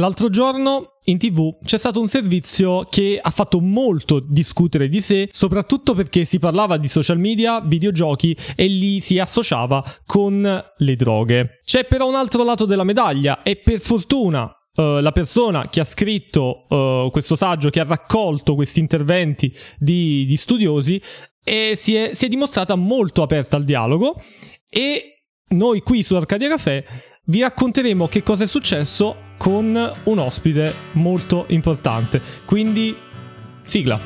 L'altro giorno in tv c'è stato un servizio che ha fatto molto discutere di sé, soprattutto perché si parlava di social media, videogiochi e li si associava con le droghe. C'è però un altro lato della medaglia e per fortuna Uh, la persona che ha scritto uh, questo saggio, che ha raccolto questi interventi di, di studiosi, e si, è, si è dimostrata molto aperta al dialogo e noi qui su Arcadia Café vi racconteremo che cosa è successo con un ospite molto importante. Quindi, sigla.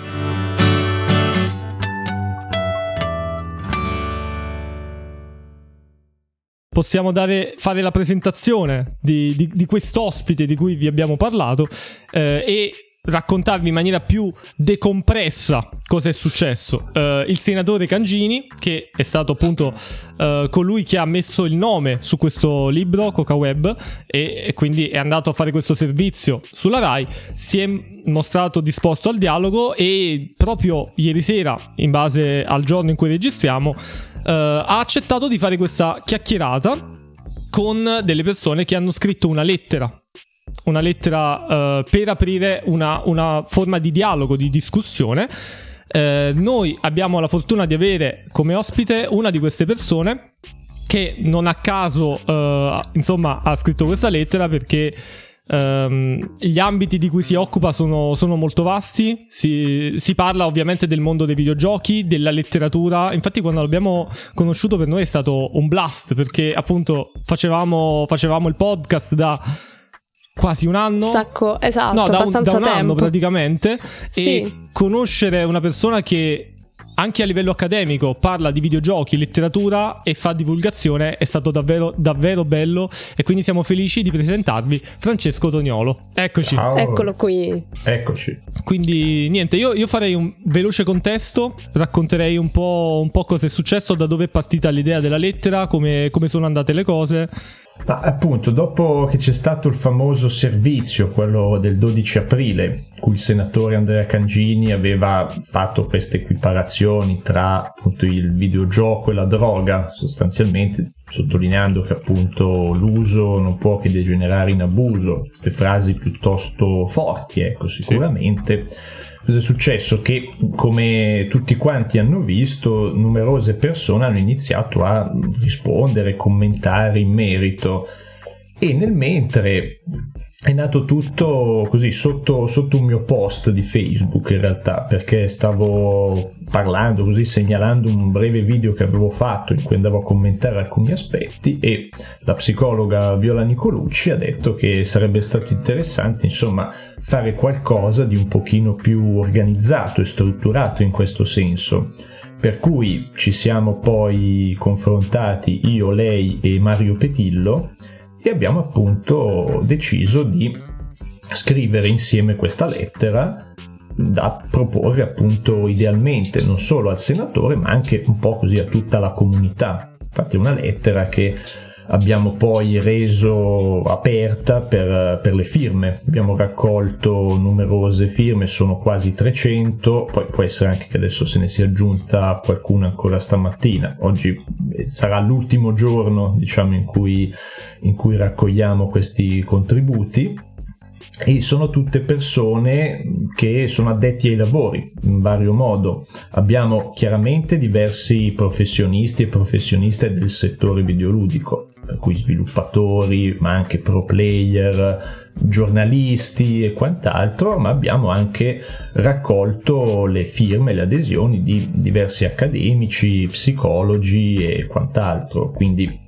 Possiamo dare, fare la presentazione di, di, di quest'ospite di cui vi abbiamo parlato eh, e raccontarvi in maniera più decompressa cosa è successo. Uh, il senatore Cangini, che è stato appunto uh, colui che ha messo il nome su questo libro, Coca Web, e, e, quindi è andato a fare questo servizio sulla RAI, si è mostrato disposto al dialogo e proprio ieri sera, in base al giorno in cui registriamo, uh, ha accettato di fare questa chiacchierata con delle persone che hanno scritto una lettera una lettera uh, per aprire una, una, forma di dialogo, di discussione. Uh, noi abbiamo la fortuna di avere come ospite una di queste persone che non a caso uh, insomma ha scritto questa lettera perché Um, gli ambiti di cui si occupa sono, sono molto vasti, si, si, parla ovviamente del mondo dei videogiochi, della letteratura, infatti quando l'abbiamo conosciuto per noi è stato un blast perché appunto facevamo, facevamo il podcast da quasi un anno. Sacco, esatto, no, da un, da un anno praticamente. Sì. E conoscere una persona che anche a livello accademico parla di videogiochi, letteratura e fa divulgazione è stato davvero, davvero bello e quindi siamo felici di presentarvi Francesco Toniolo. Eccoci. Ciao. Eccolo qui. Eccoci. Quindi niente, io, io, farei un veloce contesto, racconterei un po', un po', cosa è successo, da dove è partita l'idea della lettera, come, come sono andate le cose. Ma appunto, dopo che c'è stato il famoso servizio, quello del 12 aprile, cui il senatore Andrea Cangini aveva fatto queste equiparazioni tra appunto il videogioco e la droga, sostanzialmente sottolineando che appunto l'uso non può che degenerare in abuso, queste frasi piuttosto forti, ecco, sicuramente. Sì Cosa è successo? Che come tutti quanti hanno visto, numerose persone hanno iniziato a rispondere, commentare in merito e nel mentre è nato tutto così sotto, sotto, un mio post di Facebook in realtà perché stavo parlando così segnalando un breve video che avevo fatto in cui andavo a commentare alcuni aspetti e la psicologa Viola Nicolucci ha detto che sarebbe stato interessante insomma fare qualcosa di un pochino più organizzato e strutturato in questo senso. Per cui ci siamo poi confrontati io, lei e Mario Petillo e abbiamo appunto deciso di scrivere insieme questa lettera da proporre appunto idealmente non solo al senatore ma anche un po' così a tutta la comunità. Infatti è una lettera che abbiamo poi reso aperta per, per, le firme. Abbiamo raccolto numerose firme, sono quasi 300, poi può essere anche che adesso se ne sia aggiunta qualcuna ancora stamattina. Oggi sarà l'ultimo giorno diciamo, in, cui, in cui raccogliamo questi contributi e sono tutte persone che sono addetti ai lavori in vario modo. Abbiamo chiaramente diversi professionisti e professioniste del settore videoludico, per cui sviluppatori, ma anche pro player, giornalisti e quant'altro, ma abbiamo anche raccolto le firme, le adesioni di diversi accademici, psicologi e quant'altro. Quindi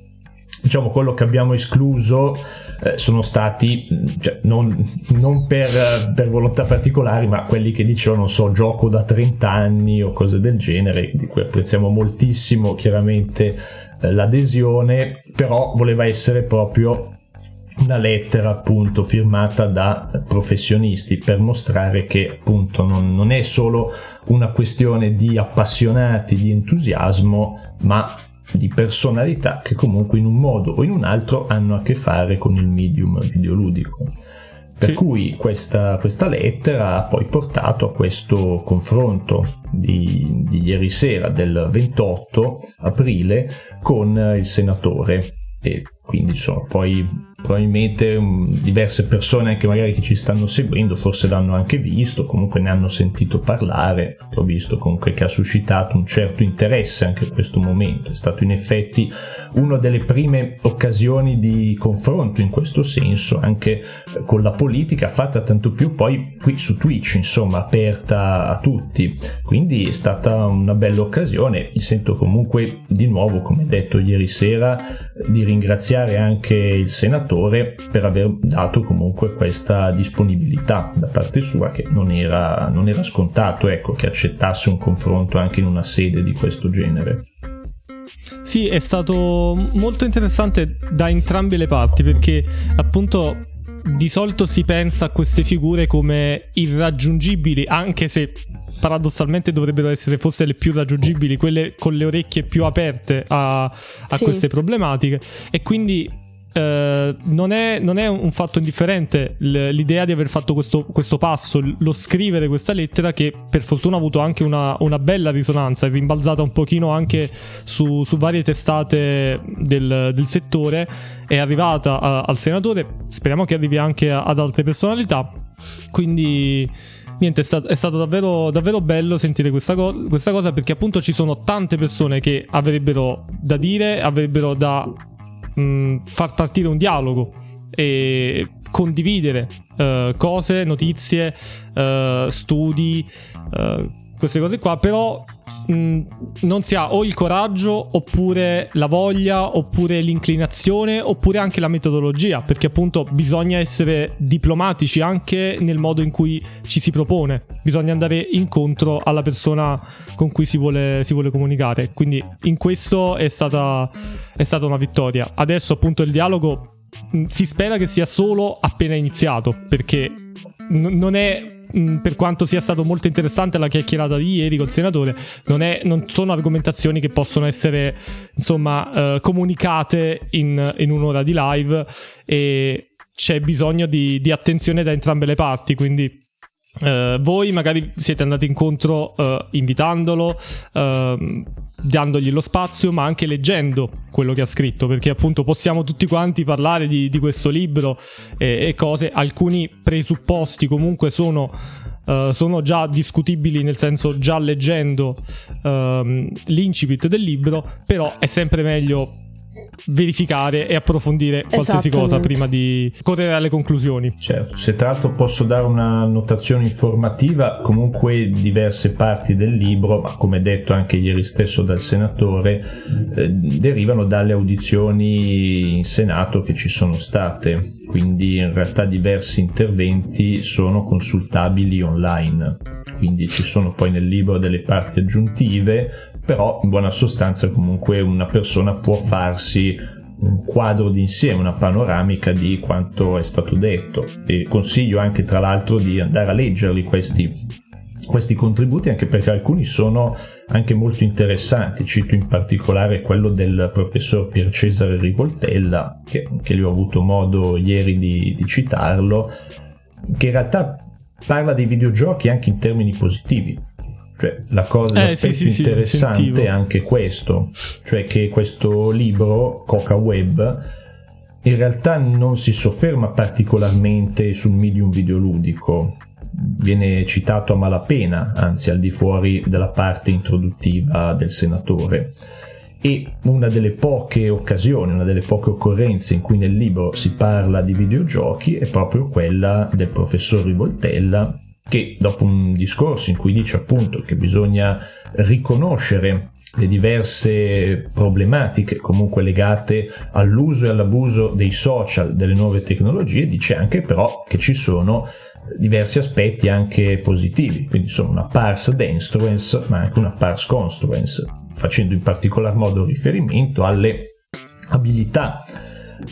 diciamo quello che abbiamo escluso eh, sono stati cioè, non, non per, per, volontà particolari ma quelli che dicevano non so gioco da 30 anni o cose del genere di cui apprezziamo moltissimo chiaramente eh, l'adesione però voleva essere proprio una lettera appunto firmata da professionisti per mostrare che appunto non, non è solo una questione di appassionati di entusiasmo ma di personalità che comunque in un modo o in un altro hanno a che fare con il medium videoludico. Per sì. cui questa, questa, lettera ha poi portato a questo confronto di, di ieri sera del 28 aprile con il senatore e quindi insomma poi probabilmente um, diverse persone anche magari che ci stanno seguendo forse l'hanno anche visto, comunque ne hanno sentito parlare, ho visto comunque che ha suscitato un certo interesse anche questo momento, è stato in effetti una delle prime occasioni di confronto in questo senso anche eh, con la politica fatta tanto più poi qui su Twitch insomma aperta a tutti, quindi è stata una bella occasione, mi sento comunque di nuovo come detto ieri sera di ringraziare anche il senatore giocatore per aver dato comunque questa disponibilità da parte sua che non era, non era scontato ecco, che accettasse un confronto anche in una sede di questo genere. Sì, è stato molto interessante da entrambe le parti perché appunto di solito si pensa a queste figure come irraggiungibili, anche se paradossalmente dovrebbero essere forse le più raggiungibili, quelle con le orecchie più aperte a, a sì. queste problematiche. E quindi eh, non, è, non, è, un fatto indifferente l'idea di aver fatto questo, questo, passo, lo scrivere questa lettera che per fortuna ha avuto anche una, una bella risonanza, è rimbalzata un pochino anche su, su varie testate del, del, settore, è arrivata a, al senatore, speriamo che arrivi anche ad altre personalità, quindi niente, è stato, è stato davvero, davvero, bello sentire questa, co- questa, cosa perché appunto ci sono tante persone che avrebbero da dire, avrebbero da mh, mm, far partire un dialogo e condividere uh, cose, notizie, uh, studi, uh, queste cose qua, però mm, non si ha o il coraggio oppure la voglia oppure l'inclinazione oppure anche la metodologia, perché appunto bisogna essere diplomatici anche nel modo in cui ci si propone, bisogna andare incontro alla persona con cui si vuole, si vuole comunicare, quindi in questo è stata, è stata una vittoria. Adesso appunto il dialogo mm, si spera che sia solo appena iniziato, perché n- non è Mm, per quanto sia stato molto interessante la chiacchierata di ieri col senatore, non, è, non sono argomentazioni che possono essere insomma uh, comunicate in, in, un'ora di live e c'è bisogno di, di attenzione da entrambe le parti, quindi Uh, voi magari siete andati incontro uh, invitandolo, uh, dandogli lo spazio, ma anche leggendo quello che ha scritto, perché appunto possiamo tutti quanti parlare di, di questo libro e, e, cose, alcuni presupposti comunque sono, sono, già discutibili, nel senso già leggendo ehm, l'incipit del libro, però è sempre meglio verificare e approfondire qualsiasi cosa prima di correre alle conclusioni. Certo, se tra l'altro posso dare una notazione informativa, comunque diverse parti del libro, ma come detto anche ieri stesso dal senatore, eh, derivano dalle audizioni in Senato che ci sono state, quindi in realtà diversi interventi sono consultabili online. Quindi ci sono poi nel libro delle parti aggiuntive però in buona sostanza comunque una persona può farsi un quadro d'insieme, una panoramica di quanto è stato detto. E consiglio anche tra l'altro di andare a leggerli questi, questi contributi anche perché alcuni sono anche molto interessanti, cito in particolare quello del professor Pier Cesare Rivoltella che, che li ho avuto modo ieri di, di citarlo, che in realtà parla dei videogiochi anche in termini positivi cioè, la cosa, eh, sì, sì, interessante sì, è anche questo, cioè che questo libro, Coca Web, in realtà non si sofferma particolarmente sul medium videoludico, viene citato a malapena, anzi al di fuori della parte introduttiva del senatore. E una delle poche occasioni, una delle poche occorrenze in cui nel libro si parla di videogiochi è proprio quella del professor Rivoltella che dopo un discorso in cui dice appunto che bisogna riconoscere le diverse problematiche comunque legate all'uso e all'abuso dei social, delle nuove tecnologie, dice anche però che ci sono diversi aspetti anche positivi, quindi sono una pars denstruens ma anche una pars construens, facendo in particolar modo riferimento alle abilità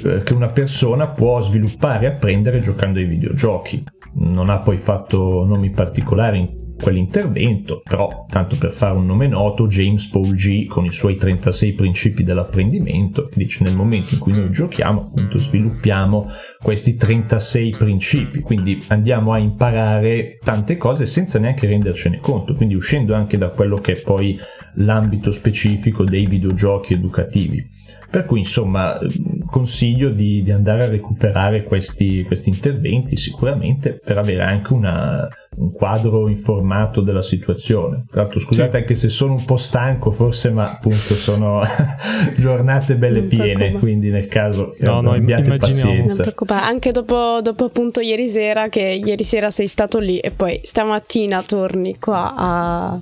eh, che una persona può sviluppare e apprendere giocando ai videogiochi. Non ha poi fatto nomi particolari quell'intervento, però tanto per fare un nome noto, James Paul G con i suoi 36 principi dell'apprendimento, che dice nel momento in cui noi giochiamo, appunto sviluppiamo questi 36 principi, quindi andiamo a imparare tante cose senza neanche rendercene conto, quindi uscendo anche da quello che è poi l'ambito specifico dei videogiochi educativi. Per cui insomma consiglio di, di andare a recuperare questi, questi, interventi sicuramente per avere anche una, un quadro informato della situazione. Tra l'altro scusate sì. anche se sono un po' stanco forse ma appunto sono giornate belle non piene quindi nel caso no, no, abbiate pazienza. Anche dopo, dopo appunto ieri sera che ieri sera sei stato lì e poi stamattina torni qua a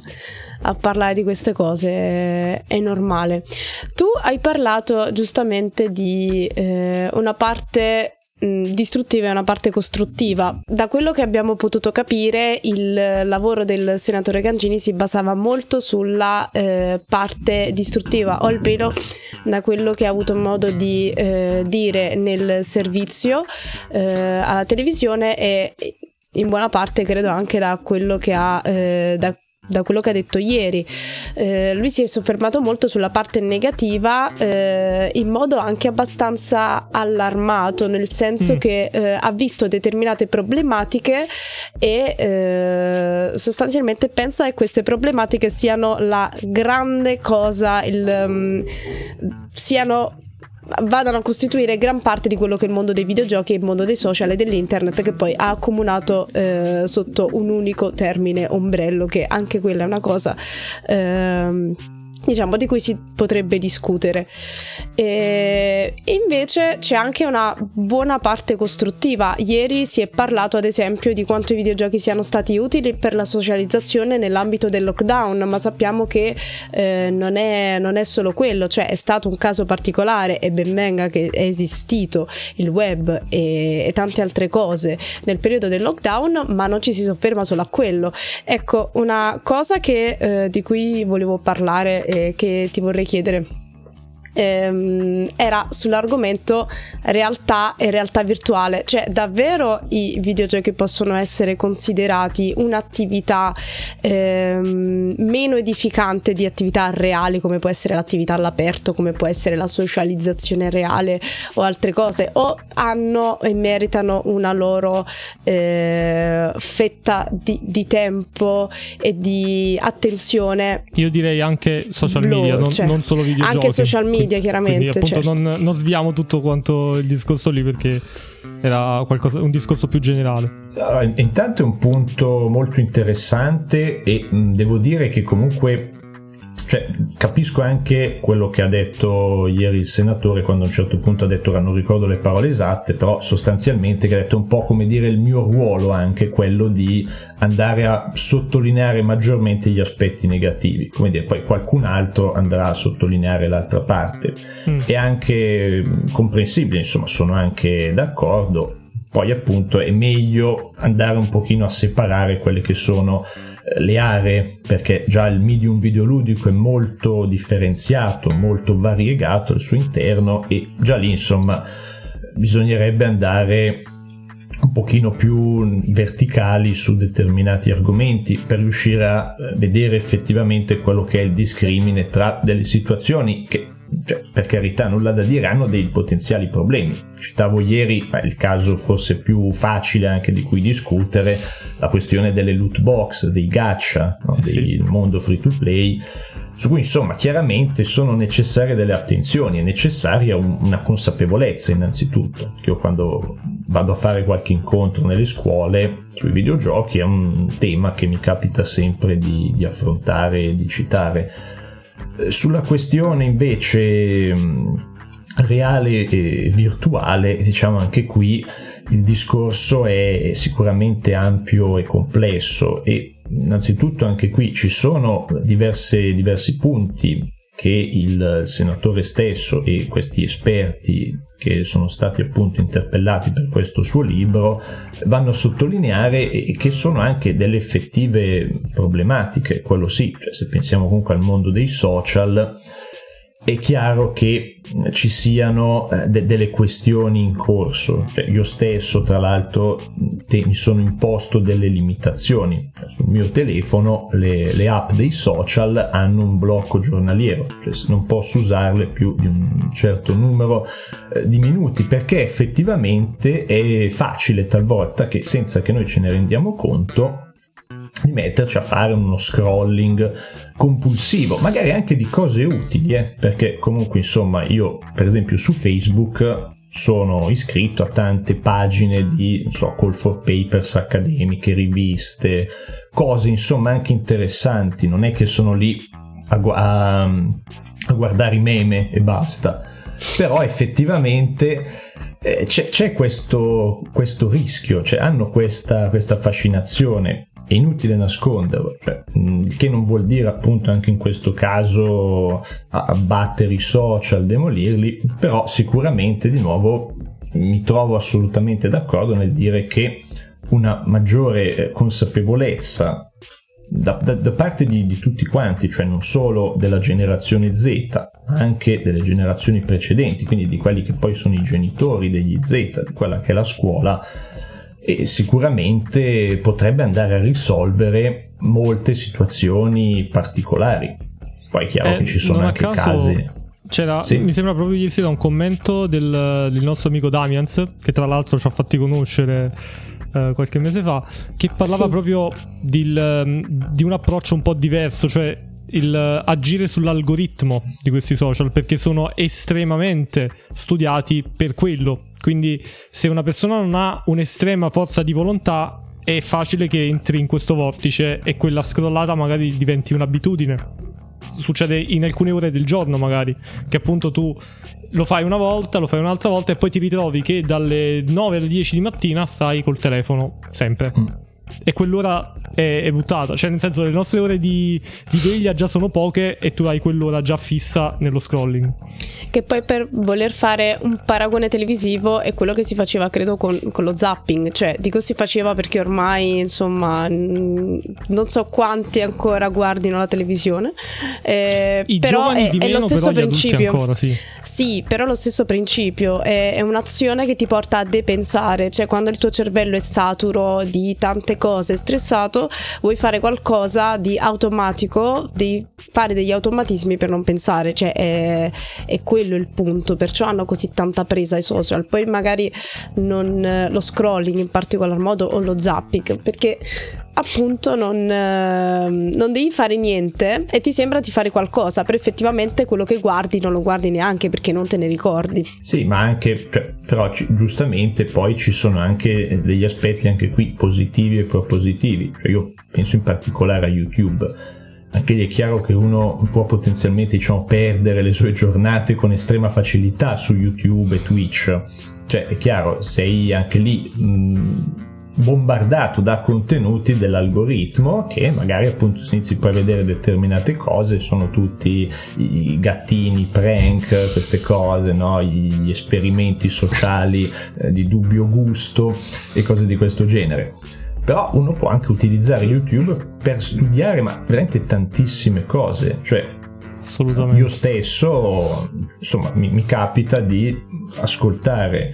a parlare di queste cose è normale. Tu hai parlato giustamente di eh, una parte distruttiva e una parte costruttiva. Da quello che abbiamo potuto capire, il lavoro del senatore Gangini si basava molto sulla eh, parte distruttiva, o almeno da quello che ha avuto modo di eh, dire nel servizio eh, alla televisione e in buona parte credo anche da quello che ha eh, da da quello che ha detto ieri. Eh, lui si è soffermato molto sulla parte negativa eh, in modo anche abbastanza allarmato, nel senso mm. che eh, ha visto determinate problematiche e eh, sostanzialmente pensa che queste problematiche siano la grande cosa, il, um, siano vadano a costituire gran parte di quello che è il mondo dei videogiochi e il mondo dei social e dell'internet che poi ha accomunato eh, sotto un unico termine ombrello che anche quella è una cosa ehm, diciamo di cui si potrebbe discutere. E invece c'è anche una buona parte costruttiva. Ieri si è parlato ad esempio di quanto i videogiochi siano stati utili per la socializzazione nell'ambito del lockdown ma sappiamo che eh, non, è, non, è, solo quello cioè è stato un caso particolare e ben venga che è esistito il web e, e tante altre cose nel periodo del lockdown ma non ci si sofferma solo a quello. Ecco una cosa che, eh, di cui volevo parlare eh, che ti vorrei chiedere ehm, era sull'argomento realtà e realtà virtuale, cioè davvero i videogiochi possono essere considerati un'attività ehm, meno edificante di attività reali come può essere l'attività all'aperto, come può essere la socializzazione reale o altre cose, o hanno e meritano una loro eh, fetta di, di, tempo e di attenzione. Io direi anche social media, non, cioè, non solo videogiochi. Anche social media media, chiaramente. Quindi, appunto, certo. non, non, sviamo tutto quanto il discorso lì perché era qualcosa, un discorso più generale. Allora, intanto è un punto molto interessante e mh, devo dire che comunque cioè, capisco anche quello che ha detto ieri il senatore quando a un certo punto ha detto, ora non ricordo le parole esatte, però sostanzialmente che ha detto un po' come dire il mio ruolo anche quello di andare a sottolineare maggiormente gli aspetti negativi, come dire, poi qualcun altro andrà a sottolineare l'altra parte. Mm. È anche comprensibile, insomma, sono anche d'accordo. Poi appunto è meglio andare un pochino a separare quelle che sono le aree, perché già il medium videoludico è molto differenziato, molto variegato al suo interno e già lì insomma bisognerebbe andare un pochino più verticali su determinati argomenti per riuscire a eh, vedere effettivamente quello che è il discrimine tra delle situazioni che cioè, per carità nulla da dire, hanno dei potenziali problemi. Citavo ieri, ma il caso forse più facile anche di cui discutere, la questione delle loot box, dei gacha, no? Eh sì. del mondo free to play, su cui insomma chiaramente sono necessarie delle attenzioni, è necessaria un, una consapevolezza innanzitutto, che io quando vado a fare qualche incontro nelle scuole sui videogiochi è un tema che mi capita sempre di, di affrontare e di citare sulla questione invece reale e virtuale, diciamo anche qui il discorso è sicuramente ampio e complesso e innanzitutto anche qui ci sono diverse, diversi punti che il senatore stesso e questi esperti che sono stati appunto interpellati per questo suo libro vanno a sottolineare e che sono anche delle effettive problematiche, quello sì, cioè se pensiamo comunque al mondo dei social è chiaro che ci siano eh, de- delle questioni in corso. Cioè, io stesso, tra l'altro, te- mi sono imposto delle limitazioni. Sul mio telefono le-, le, app dei social hanno un blocco giornaliero, cioè non posso usarle più di un certo numero eh, di minuti perché effettivamente è facile talvolta che senza che noi ce ne rendiamo conto di metterci a fare uno scrolling compulsivo, magari anche di cose utili, eh? perché comunque insomma io per esempio su Facebook sono iscritto a tante pagine di so, call for papers accademiche, riviste, cose insomma anche interessanti, non è che sono lì a, gu- a, a guardare i meme e basta, però effettivamente eh, c'è, c'è questo, questo, rischio, cioè hanno questa, questa fascinazione è inutile nasconderlo, cioè, che non vuol dire appunto anche in questo caso abbattere i social, demolirli, però sicuramente di nuovo mi trovo assolutamente d'accordo nel dire che una maggiore eh, consapevolezza da, da, da parte di, di, tutti quanti, cioè non solo della generazione Z, ma anche delle generazioni precedenti, quindi di quelli che poi sono i genitori degli Z, di quella che è la scuola, e sicuramente potrebbe andare a risolvere molte situazioni particolari. Poi è chiaro eh, che ci sono anche casi. C'era, sì. mi sembra proprio ieri sera un commento del, del, nostro amico Damians, che tra l'altro ci ha fatti conoscere uh, qualche mese fa, che parlava sì. proprio di, di un approccio un po' diverso, cioè il agire sull'algoritmo di questi social perché sono estremamente studiati per quello quindi se una persona non ha un'estrema forza di volontà è facile che entri in questo vortice e quella scrollata magari diventi un'abitudine. Succede in alcune ore del giorno magari, che appunto tu lo fai una volta, lo fai un'altra volta e poi ti ritrovi che dalle 9 alle 10 di mattina stai col telefono sempre. Mm e quell'ora è, è, buttata. Cioè, nel senso, le nostre ore di, di veglia già sono poche e tu hai quell'ora già fissa nello scrolling. Che poi per voler fare un paragone televisivo è quello che si faceva, credo, con, con lo zapping. Cioè, dico si faceva perché ormai, insomma, non so quanti ancora guardino la televisione. Eh, I però è, meno, è, lo stesso principio. Ancora, sì. sì. però lo stesso principio. È, è un'azione che ti porta a depensare. Cioè, quando il tuo cervello è saturo di tante cose, stressato, vuoi fare qualcosa di automatico, di fare degli automatismi per non pensare, cioè è, è quello il punto, perciò hanno così tanta presa i social, poi magari non, lo scrolling in particolar modo o lo zapping, perché appunto non, eh, non, devi fare niente e ti sembra di fare qualcosa, però effettivamente quello che guardi non lo guardi neanche perché non te ne ricordi. Sì, ma anche, cioè, però ci, giustamente poi ci sono anche degli aspetti anche qui positivi e propositivi, cioè, io penso in particolare a YouTube. Anche lì è chiaro che uno può potenzialmente diciamo, perdere le sue giornate con estrema facilità su YouTube e Twitch. Cioè, è chiaro, sei anche lì mh, bombardato da contenuti dell'algoritmo che magari appunto se inizi poi a vedere determinate cose sono tutti i gattini prank queste cose no? gli esperimenti sociali eh, di dubbio gusto e cose di questo genere. Però uno può anche utilizzare YouTube per studiare ma veramente tantissime cose. Cioè io stesso insomma mi, mi capita di ascoltare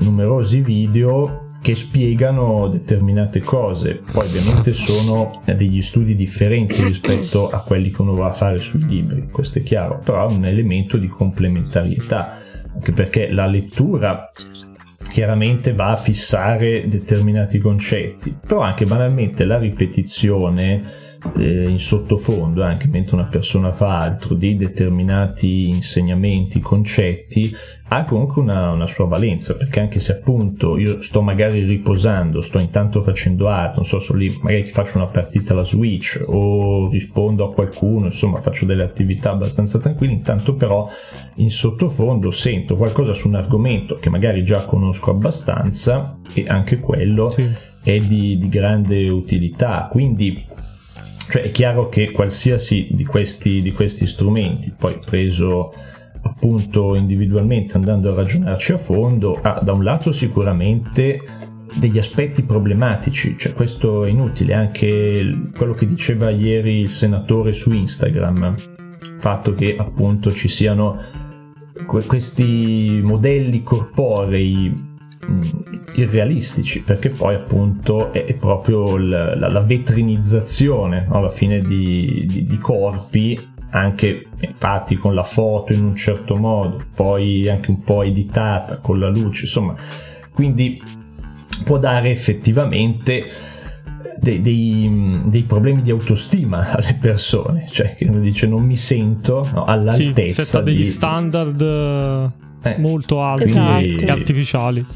numerosi video che spiegano determinate cose. Poi ovviamente sono degli studi differenti rispetto a quelli che uno va a fare sui libri, questo è chiaro, però è un elemento di complementarietà, anche perché la lettura chiaramente va a fissare determinati concetti, però anche banalmente la ripetizione eh, in sottofondo, anche mentre una persona fa altro, di determinati insegnamenti, concetti, ha comunque una, una, sua valenza, perché anche se appunto io sto magari riposando, sto intanto facendo art, non so, sono lì, magari faccio una partita alla Switch o rispondo a qualcuno, insomma faccio delle attività abbastanza tranquille, intanto però in sottofondo sento qualcosa su un argomento che magari già conosco abbastanza e anche quello sì. è di, di grande utilità, quindi cioè è chiaro che qualsiasi di questi, di questi strumenti, poi preso appunto individualmente andando a ragionarci a fondo, ha da un lato sicuramente degli aspetti problematici, cioè questo è inutile, anche quello che diceva ieri il senatore su Instagram, il fatto che appunto ci siano questi modelli corporei irrealistici perché poi appunto è, proprio la, la, la vetrinizzazione alla fine di, di, di corpi anche fatti con la foto in un certo modo poi anche un po' editata con la luce insomma quindi può dare effettivamente dei, dei, dei, problemi di autostima alle persone, cioè che uno dice non mi sento no, all'altezza. Sì, setta degli standard eh, molto alti esatto. e artificiali.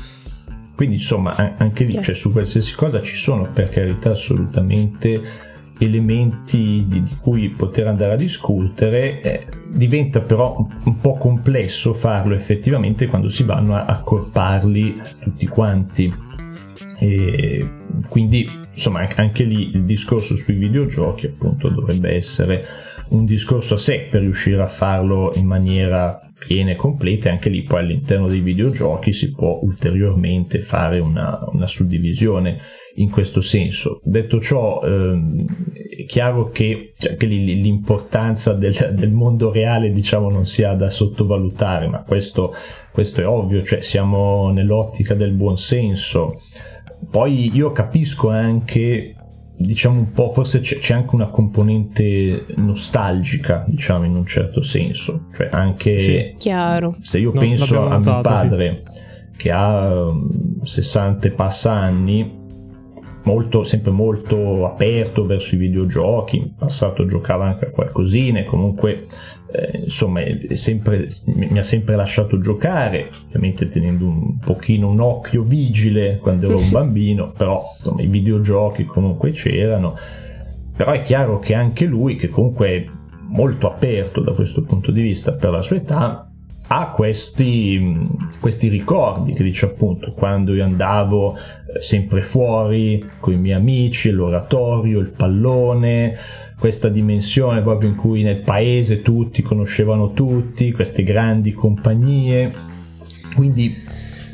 Quindi insomma anche lì, cioè, su qualsiasi cosa ci sono per carità assolutamente elementi di, di cui poter andare a discutere, eh, diventa però un po' complesso farlo effettivamente quando si vanno a accorparli tutti quanti. E quindi insomma anche lì il discorso sui videogiochi appunto dovrebbe essere un discorso a sé per riuscire a farlo in maniera piena e completa e anche lì poi all'interno dei videogiochi si può ulteriormente fare una, una suddivisione in questo senso. Detto ciò, ehm, è chiaro che, cioè, che l'importanza del, del, mondo reale diciamo, non sia da sottovalutare, ma questo, questo è ovvio, cioè, siamo nell'ottica del buonsenso. Poi io capisco anche diciamo un po', forse c'è, c'è, anche una componente nostalgica, diciamo in un certo senso, cioè anche sì, chiaro. se io no, penso a mio padre sì. che ha 60 um, e passa anni, molto, sempre molto aperto verso i videogiochi, in passato giocava anche a qualcosina e comunque eh, insomma sempre, mi ha sempre lasciato giocare, ovviamente tenendo un pochino un occhio vigile quando ero un bambino, però insomma i videogiochi comunque c'erano, però è chiaro che anche lui che comunque è molto aperto da questo punto di vista per la sua età, ha questi, questi, ricordi che dice appunto quando io andavo eh, sempre fuori con i miei amici, l'oratorio, il pallone, questa dimensione proprio in cui nel paese tutti conoscevano tutti, queste grandi compagnie. Quindi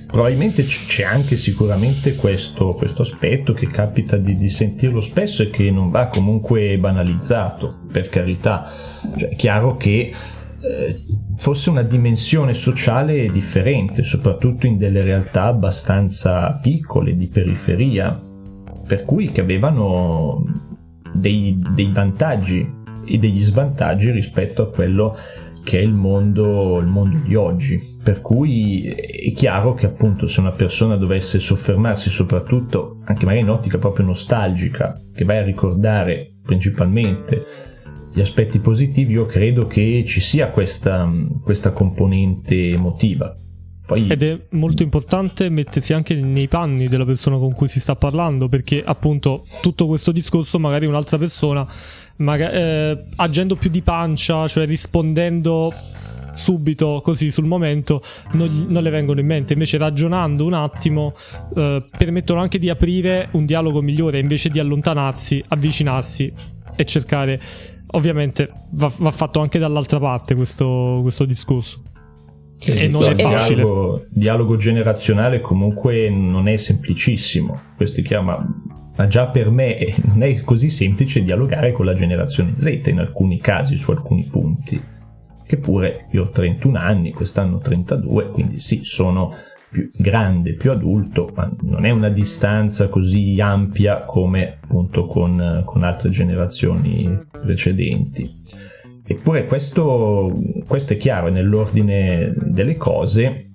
probabilmente c'è anche sicuramente questo, questo aspetto che capita di, di, sentirlo spesso e che non va comunque banalizzato, per carità. Cioè, è chiaro che eh, fosse una dimensione sociale differente, soprattutto in delle realtà abbastanza piccole, di periferia, per cui che avevano dei, dei vantaggi e degli svantaggi rispetto a quello che è il mondo, il mondo, di oggi. Per cui è chiaro che appunto se una persona dovesse soffermarsi soprattutto, anche magari in ottica proprio nostalgica, che vai a ricordare principalmente gli aspetti positivi, io credo che ci sia questa, questa componente emotiva. Poi... Ed è molto importante mettersi anche nei panni della persona con cui si sta parlando, perché appunto tutto questo discorso magari un'altra persona, magari, eh, agendo più di pancia, cioè rispondendo subito, così sul momento, non, non, le vengono in mente. Invece ragionando un attimo eh, permettono anche di aprire un dialogo migliore, invece di allontanarsi, avvicinarsi e cercare... Ovviamente va, va fatto anche dall'altra parte questo, questo discorso. Sì, e non è facile. Dialogo, dialogo generazionale comunque non è semplicissimo. Questo è chiaro, ma, ma già per me non è così semplice dialogare con la generazione Z in alcuni casi, su alcuni punti. Che pure io ho 31 anni, quest'anno 32, quindi sì, sono più grande, più adulto, ma non è una distanza così ampia come appunto con, con altre generazioni precedenti. Eppure questo, questo è chiaro, nell'ordine delle cose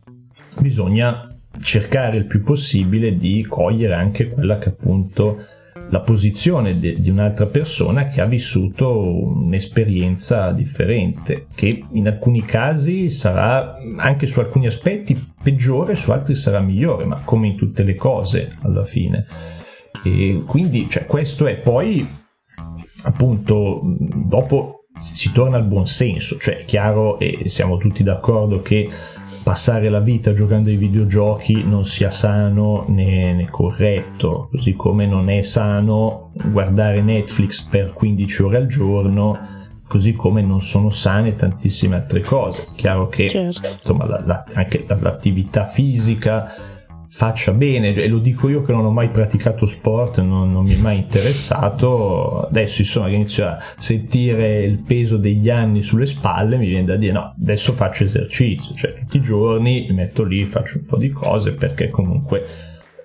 bisogna cercare il più possibile di cogliere anche quella che appunto la posizione de, di un'altra persona che ha vissuto un'esperienza differente, che in alcuni casi sarà anche su alcuni aspetti peggiore, su altri sarà migliore, ma come in tutte le cose alla fine. E quindi cioè, questo è poi appunto dopo si torna al buon senso, cioè è chiaro e siamo tutti d'accordo che passare la vita giocando ai videogiochi non sia sano né, né, corretto, così come non è sano guardare Netflix per 15 ore al giorno, così come non sono sane tantissime altre cose. Chiaro che certo. insomma, la, la, anche l'attività fisica faccia bene, e lo dico io che non ho mai praticato sport, non, non mi è mai interessato, adesso insomma che inizio a sentire il peso degli anni sulle spalle mi viene da dire no, adesso faccio esercizio, cioè tutti i giorni mi metto lì, faccio un po' di cose perché comunque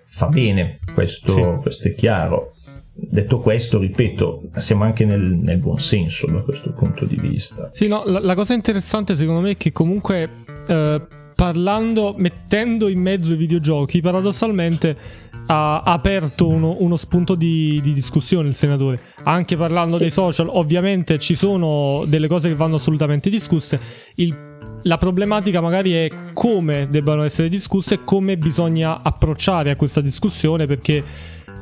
fa bene, questo, sì. questo è chiaro. Detto questo, ripeto, siamo anche nel, nel, buon senso da questo punto di vista. Sì, no, la, la cosa interessante secondo me è che comunque eh, parlando, mettendo in mezzo i videogiochi, paradossalmente ha aperto uno, uno spunto di, di, discussione il senatore. Anche parlando sì. dei social, ovviamente ci sono delle cose che vanno assolutamente discusse. Il, la problematica magari è come debbano essere discusse e come bisogna approcciare a questa discussione perché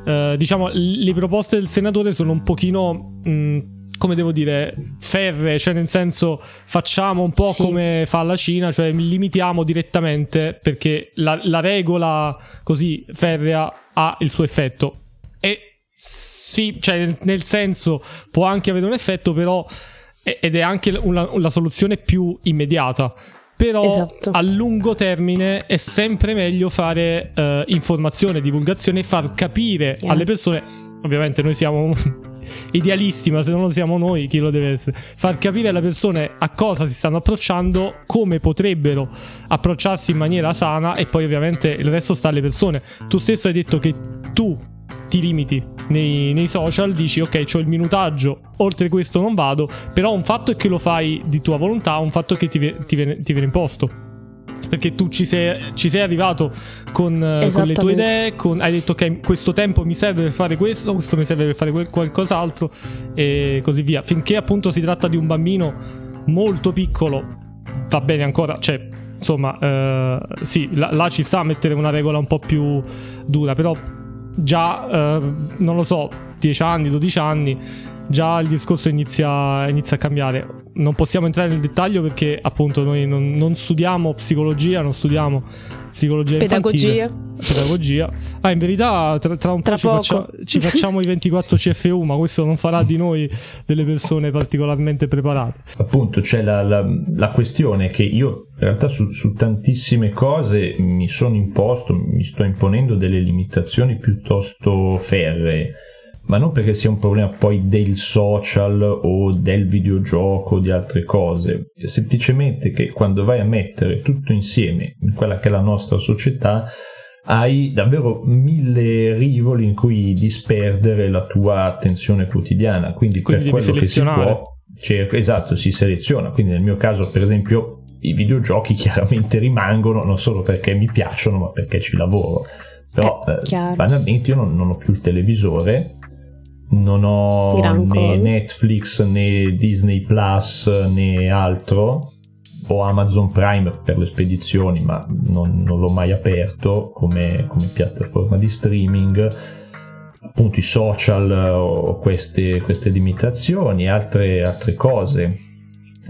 eh, diciamo le proposte del senatore sono un pochino mh, come devo dire, ferre, cioè nel senso facciamo un po' sì. come fa la Cina, cioè limitiamo direttamente perché la, la, regola così ferrea ha il suo effetto. E sì, cioè nel senso può anche avere un effetto, però ed è anche una, una soluzione più immediata. Però esatto. a lungo termine è sempre meglio fare uh, informazione, divulgazione e far capire yeah. alle persone. Ovviamente noi siamo idealisti, ma se non lo siamo noi, chi lo deve essere? Far capire alle persone a cosa si stanno approcciando, come potrebbero approcciarsi in maniera sana e poi ovviamente il resto sta alle persone. Tu stesso hai detto che tu ti limiti nei, nei social, dici ok, ho il minutaggio, oltre questo non vado, però un fatto è che lo fai di tua volontà, un fatto è che ti, ti, viene, ti viene imposto perché tu ci sei, ci sei arrivato con, eh, con, le tue idee, con, hai detto ok questo tempo mi serve per fare questo, questo mi serve per fare quel, qualcos'altro e così via. Finché appunto si tratta di un bambino molto piccolo, va bene ancora, cioè insomma eh, sì, là, là, ci sta a mettere una regola un po' più dura, però già eh, non lo so, 10 anni, 12 anni già il discorso inizia, inizia, a cambiare. Non possiamo entrare nel dettaglio perché appunto noi non, non studiamo psicologia, non studiamo psicologia pedagogia. infantile. Pedagogia. Ah, in verità tra, tra un tra po' ci, faccia, ci, facciamo i 24 CFU, ma questo non farà di noi delle persone particolarmente preparate. Appunto, c'è la, la, la questione che io in realtà su, su, tantissime cose mi sono imposto, mi sto imponendo delle limitazioni piuttosto ferree ma non perché sia un problema poi del social o del videogioco o di altre cose, è semplicemente che quando vai a mettere tutto insieme in quella che è la nostra società hai davvero mille rivoli in cui disperdere la tua attenzione quotidiana, quindi, quindi per quello che si può, cioè, esatto, si seleziona, quindi nel mio caso per esempio i videogiochi chiaramente rimangono non solo perché mi piacciono ma perché ci lavoro. Però eh, eh, banalmente io non, non, ho più il televisore non ho né Netflix né Disney Plus né altro. Ho Amazon Prime per le spedizioni ma non, non l'ho mai aperto come, come, piattaforma di streaming. Appunto i social ho queste, queste limitazioni e altre, altre cose.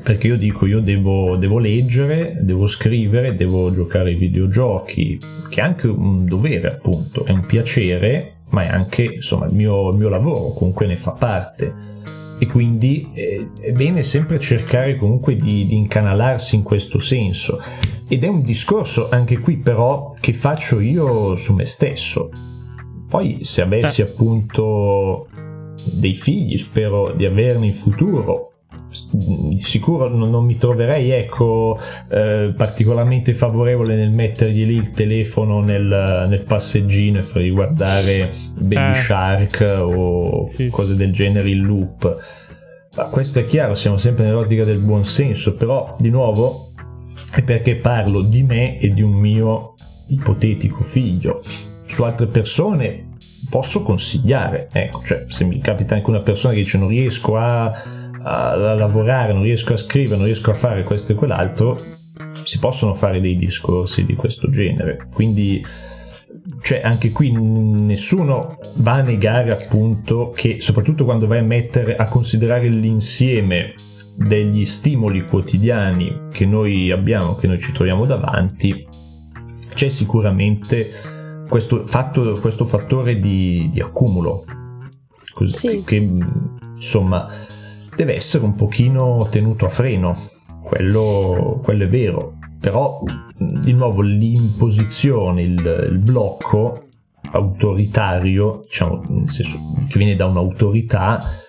Perché io dico io devo, devo, leggere, devo scrivere, devo giocare ai videogiochi, che è anche un dovere appunto, è un piacere, ma è anche insomma il mio, il mio lavoro, comunque ne fa parte. E quindi eh, è bene sempre cercare comunque di, di incanalarsi in questo senso. Ed è un discorso anche qui però che faccio io su me stesso. Poi se avessi appunto dei figli, spero di averne in futuro, di sicuro non, non, mi troverei ecco, eh, particolarmente favorevole nel mettergli lì il telefono nel, nel passeggino e fargli guardare Baby eh. Shark o sì, cose sì. del genere in loop. Ma questo è chiaro, siamo sempre nell'ottica del buon senso, però di nuovo è perché parlo di me e di un mio ipotetico figlio. Su altre persone posso consigliare, ecco, cioè se mi capita anche una persona che dice non riesco a a, lavorare, non riesco a scrivere, non riesco a fare questo e quell'altro, si possono fare dei discorsi di questo genere. Quindi cioè anche qui nessuno va a negare appunto che soprattutto quando vai a mettere a considerare l'insieme degli stimoli quotidiani che noi abbiamo, che noi ci troviamo davanti, c'è sicuramente questo, fatto, questo fattore di, di accumulo. Così, sì. che insomma deve essere un pochino tenuto a freno, quello, quello è vero, però di nuovo l'imposizione, il, il blocco autoritario, diciamo, nel senso che viene da un'autorità,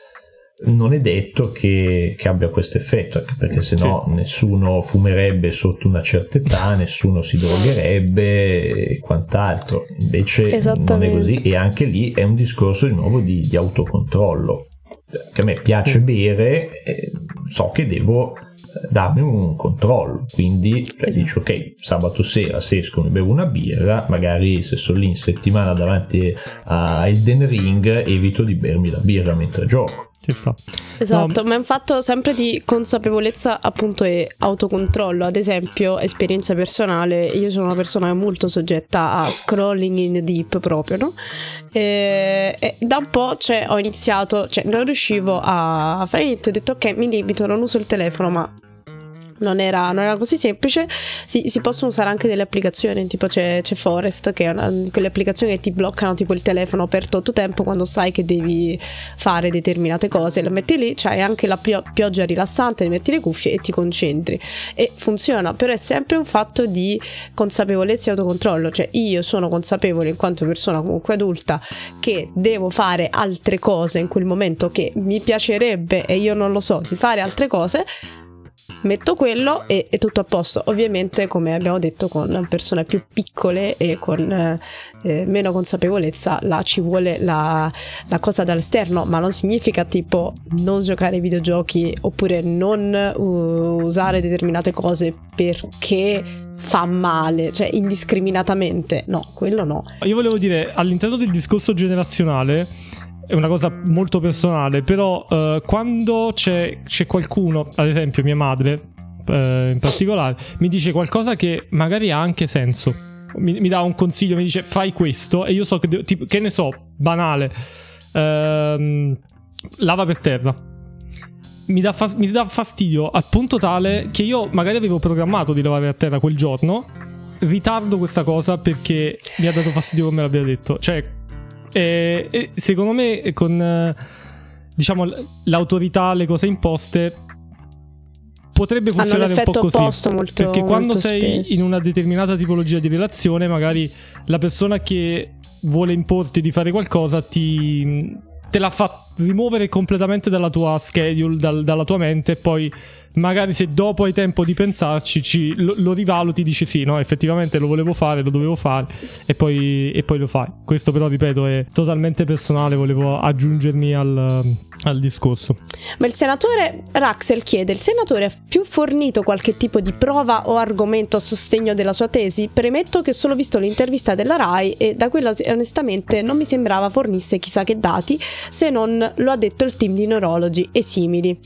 non è detto che, che abbia questo effetto, anche perché se no sì. nessuno fumerebbe sotto una certa età, nessuno si drogherebbe e quant'altro. Invece non è così e anche lì è un discorso di nuovo di, di autocontrollo. Che a me piace bere, so che devo darmi un controllo. Quindi cioè, esatto. dici, ok, sabato sera se esco mi bevo una birra, magari se sono lì in settimana davanti a Elden Ring, evito di bermi la birra mentre gioco. Esatto, no. ma è un fatto sempre di consapevolezza appunto e autocontrollo. Ad esempio, esperienza personale, io sono una persona molto soggetta a scrolling in deep proprio, no? E, e da un po' cioè, ho iniziato, cioè non riuscivo a fare niente, ho detto ok, mi limito, non uso il telefono, ma non era, non era, così semplice. Si, si, possono usare anche delle applicazioni, tipo c'è, c'è Forest, che è una, quelle applicazioni che ti bloccano tipo il telefono per tutto tempo quando sai che devi fare determinate cose. La metti lì, c'hai anche la pio- pioggia rilassante, ti metti le cuffie e ti concentri. E funziona, però è sempre un fatto di consapevolezza e autocontrollo. Cioè io sono consapevole in quanto persona comunque adulta che devo fare altre cose in quel momento che mi piacerebbe e io non lo so di fare altre cose metto quello e è tutto a posto. Ovviamente, come abbiamo detto, con persone più piccole e con eh, eh, meno consapevolezza, là ci vuole la, la, cosa dall'esterno, ma non significa tipo non giocare ai videogiochi oppure non uh, usare determinate cose perché fa male, cioè indiscriminatamente. No, quello no. Io volevo dire, all'interno del discorso generazionale è una cosa molto personale, però uh, quando c'è, c'è, qualcuno, ad esempio mia madre uh, in particolare, mi dice qualcosa che magari ha anche senso, mi, mi, dà un consiglio, mi dice fai questo e io so che, tipo, che ne so, banale, uh, lava per terra. Mi dà, fas- mi dà fastidio al punto tale che io magari avevo programmato di lavare a terra quel giorno, ritardo questa cosa perché mi ha dato fastidio come l'abbia detto. Cioè, e, e secondo me con diciamo l'autorità, le cose imposte potrebbe funzionare un po' così molto, perché quando sei spesso. in una determinata tipologia di relazione magari la persona che vuole importi di fare qualcosa ti te la fa rimuovere completamente dalla tua schedule, dal, dalla tua mente e poi magari se dopo hai tempo di pensarci ci, lo, lo, rivaluti dici sì no effettivamente lo volevo fare lo dovevo fare e poi, e poi lo fai. Questo però ripeto è totalmente personale volevo aggiungermi al, al discorso. Ma il senatore Raxel chiede il senatore ha più fornito qualche tipo di prova o argomento a sostegno della sua tesi? Premetto che ho solo visto l'intervista della RAI e da quella onestamente non mi sembrava fornisse chissà che dati se non lo ha detto il team di neurologi e simili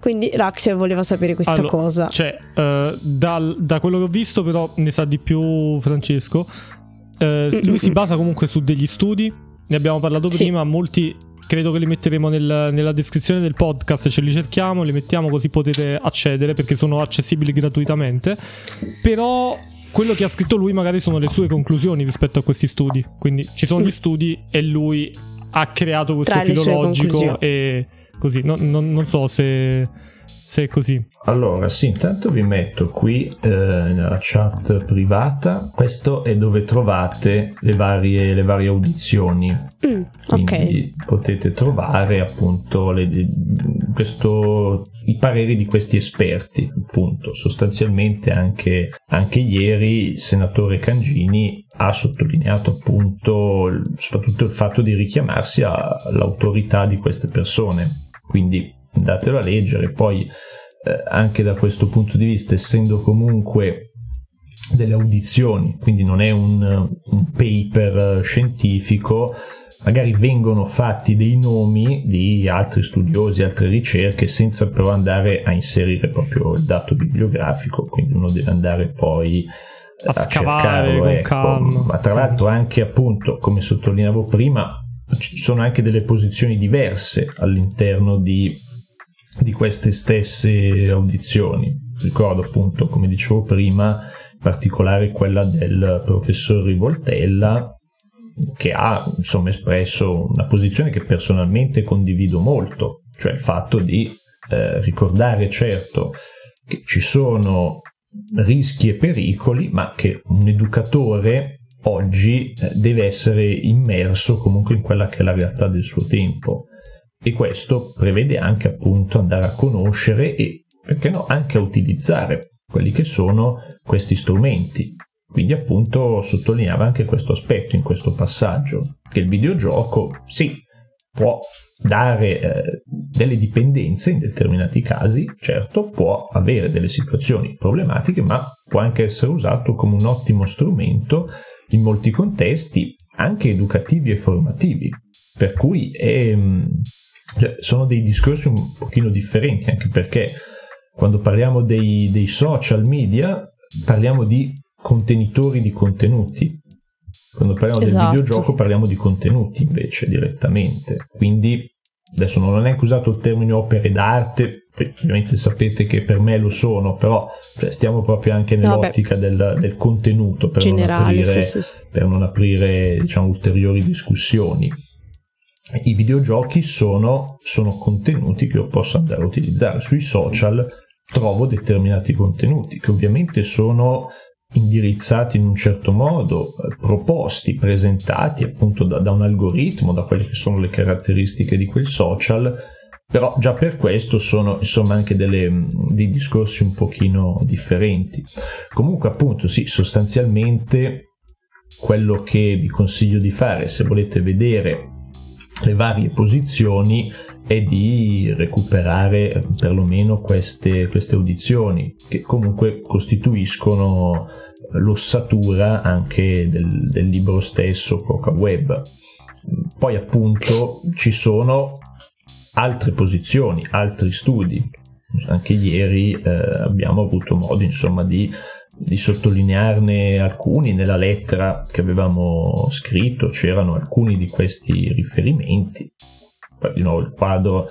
quindi Raxia voleva sapere questa allora, cosa. Cioè, uh, dal, da quello che ho visto, però ne sa di più Francesco. Uh, lui si basa comunque su degli studi. Ne abbiamo parlato sì. prima. Molti credo che li metteremo nel, nella descrizione del podcast. Ce li cerchiamo, li mettiamo così potete accedere perché sono accessibili gratuitamente. Però quello che ha scritto lui magari sono le sue conclusioni rispetto a questi studi. Quindi ci sono gli mm. studi e lui ha creato questo filologico e così. No, no, non so se, se, è così. Allora, sì, intanto vi metto qui eh, nella chat privata. Questo è dove trovate le varie, le varie audizioni. Mm, Quindi ok. potete trovare appunto le, questo, i pareri di questi esperti. Appunto, sostanzialmente anche, anche ieri il senatore Cangini ha sottolineato appunto soprattutto il fatto di richiamarsi all'autorità di queste persone quindi andatelo a leggere. Poi eh, anche da questo punto di vista, essendo comunque delle audizioni, quindi non è un, un paper scientifico, magari vengono fatti dei nomi di altri studiosi, altre ricerche, senza però andare a inserire proprio il dato bibliografico, quindi uno deve andare poi a, a scavare cercarlo, ecco. Ma tra l'altro anche appunto, come sottolineavo prima, ci sono anche delle posizioni diverse all'interno di, di queste stesse audizioni. Ricordo appunto, come dicevo prima, in particolare quella del professor Rivoltella, che ha insomma espresso una posizione che personalmente condivido molto, cioè il fatto di eh, ricordare certo che ci sono rischi e pericoli, ma che un educatore oggi eh, deve essere immerso comunque in quella che è la realtà del suo tempo e questo prevede anche appunto andare a conoscere e perché no anche a utilizzare quelli che sono questi strumenti quindi appunto sottolineava anche questo aspetto in questo passaggio che il videogioco sì può dare eh, delle dipendenze in determinati casi, certo può avere delle situazioni problematiche, ma può anche essere usato come un ottimo strumento in molti contesti, anche educativi e formativi. Per cui è, mm, cioè, sono dei discorsi un pochino differenti, anche perché quando parliamo dei, dei social media parliamo di contenitori di contenuti, quando parliamo esatto. del videogioco parliamo di contenuti invece direttamente. Quindi adesso non ho neanche usato il termine opere d'arte, ovviamente sapete che per me lo sono, però cioè, stiamo proprio anche nell'ottica del, del, contenuto per Generale, non aprire, sì, sì. Per non aprire diciamo, ulteriori discussioni. I videogiochi sono, sono contenuti che io posso andare a utilizzare sui social, trovo determinati contenuti che ovviamente sono indirizzati in un certo modo, eh, proposti, presentati appunto da, da, un algoritmo, da quelle che sono le caratteristiche di quel social, però già per questo sono insomma anche delle, mm, dei discorsi un pochino differenti. Comunque appunto sì, sostanzialmente quello che vi consiglio di fare se volete vedere le varie posizioni è di recuperare perlomeno queste, queste audizioni che comunque costituiscono l'ossatura anche del, del libro stesso Coca Web. Poi appunto ci sono altre posizioni, altri studi. Anche ieri eh, abbiamo avuto modo insomma di, di sottolinearne alcuni. Nella lettera che avevamo scritto, c'erano alcuni di questi riferimenti. Di nuovo il quadro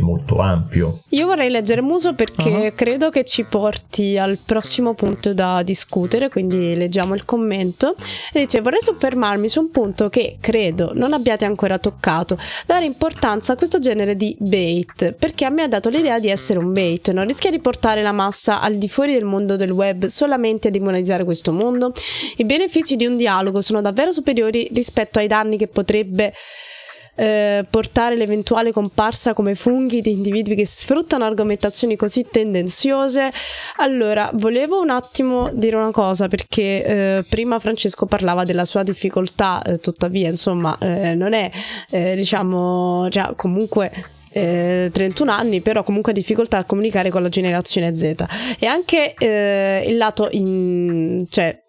molto ampio. Io vorrei leggere Muso perché uh-huh. credo che ci porti al prossimo punto da discutere, quindi leggiamo il commento. E dice: Vorrei soffermarmi su un punto che credo non abbiate ancora toccato, dare importanza a questo genere di bait, perché a me ha dato l'idea di essere un bait, non rischia di portare la massa al di fuori del mondo del web solamente a demonizzare questo mondo. I benefici di un dialogo sono davvero superiori rispetto ai danni che potrebbe eh, portare l'eventuale comparsa come funghi di individui che sfruttano argomentazioni così tendenziose. Allora, volevo un attimo dire una cosa perché eh, prima Francesco parlava della sua difficoltà, eh, tuttavia, insomma, eh, non è, eh, diciamo, già comunque eh, 31 anni, però comunque difficoltà a comunicare con la generazione Z. E anche eh, il lato in, cioè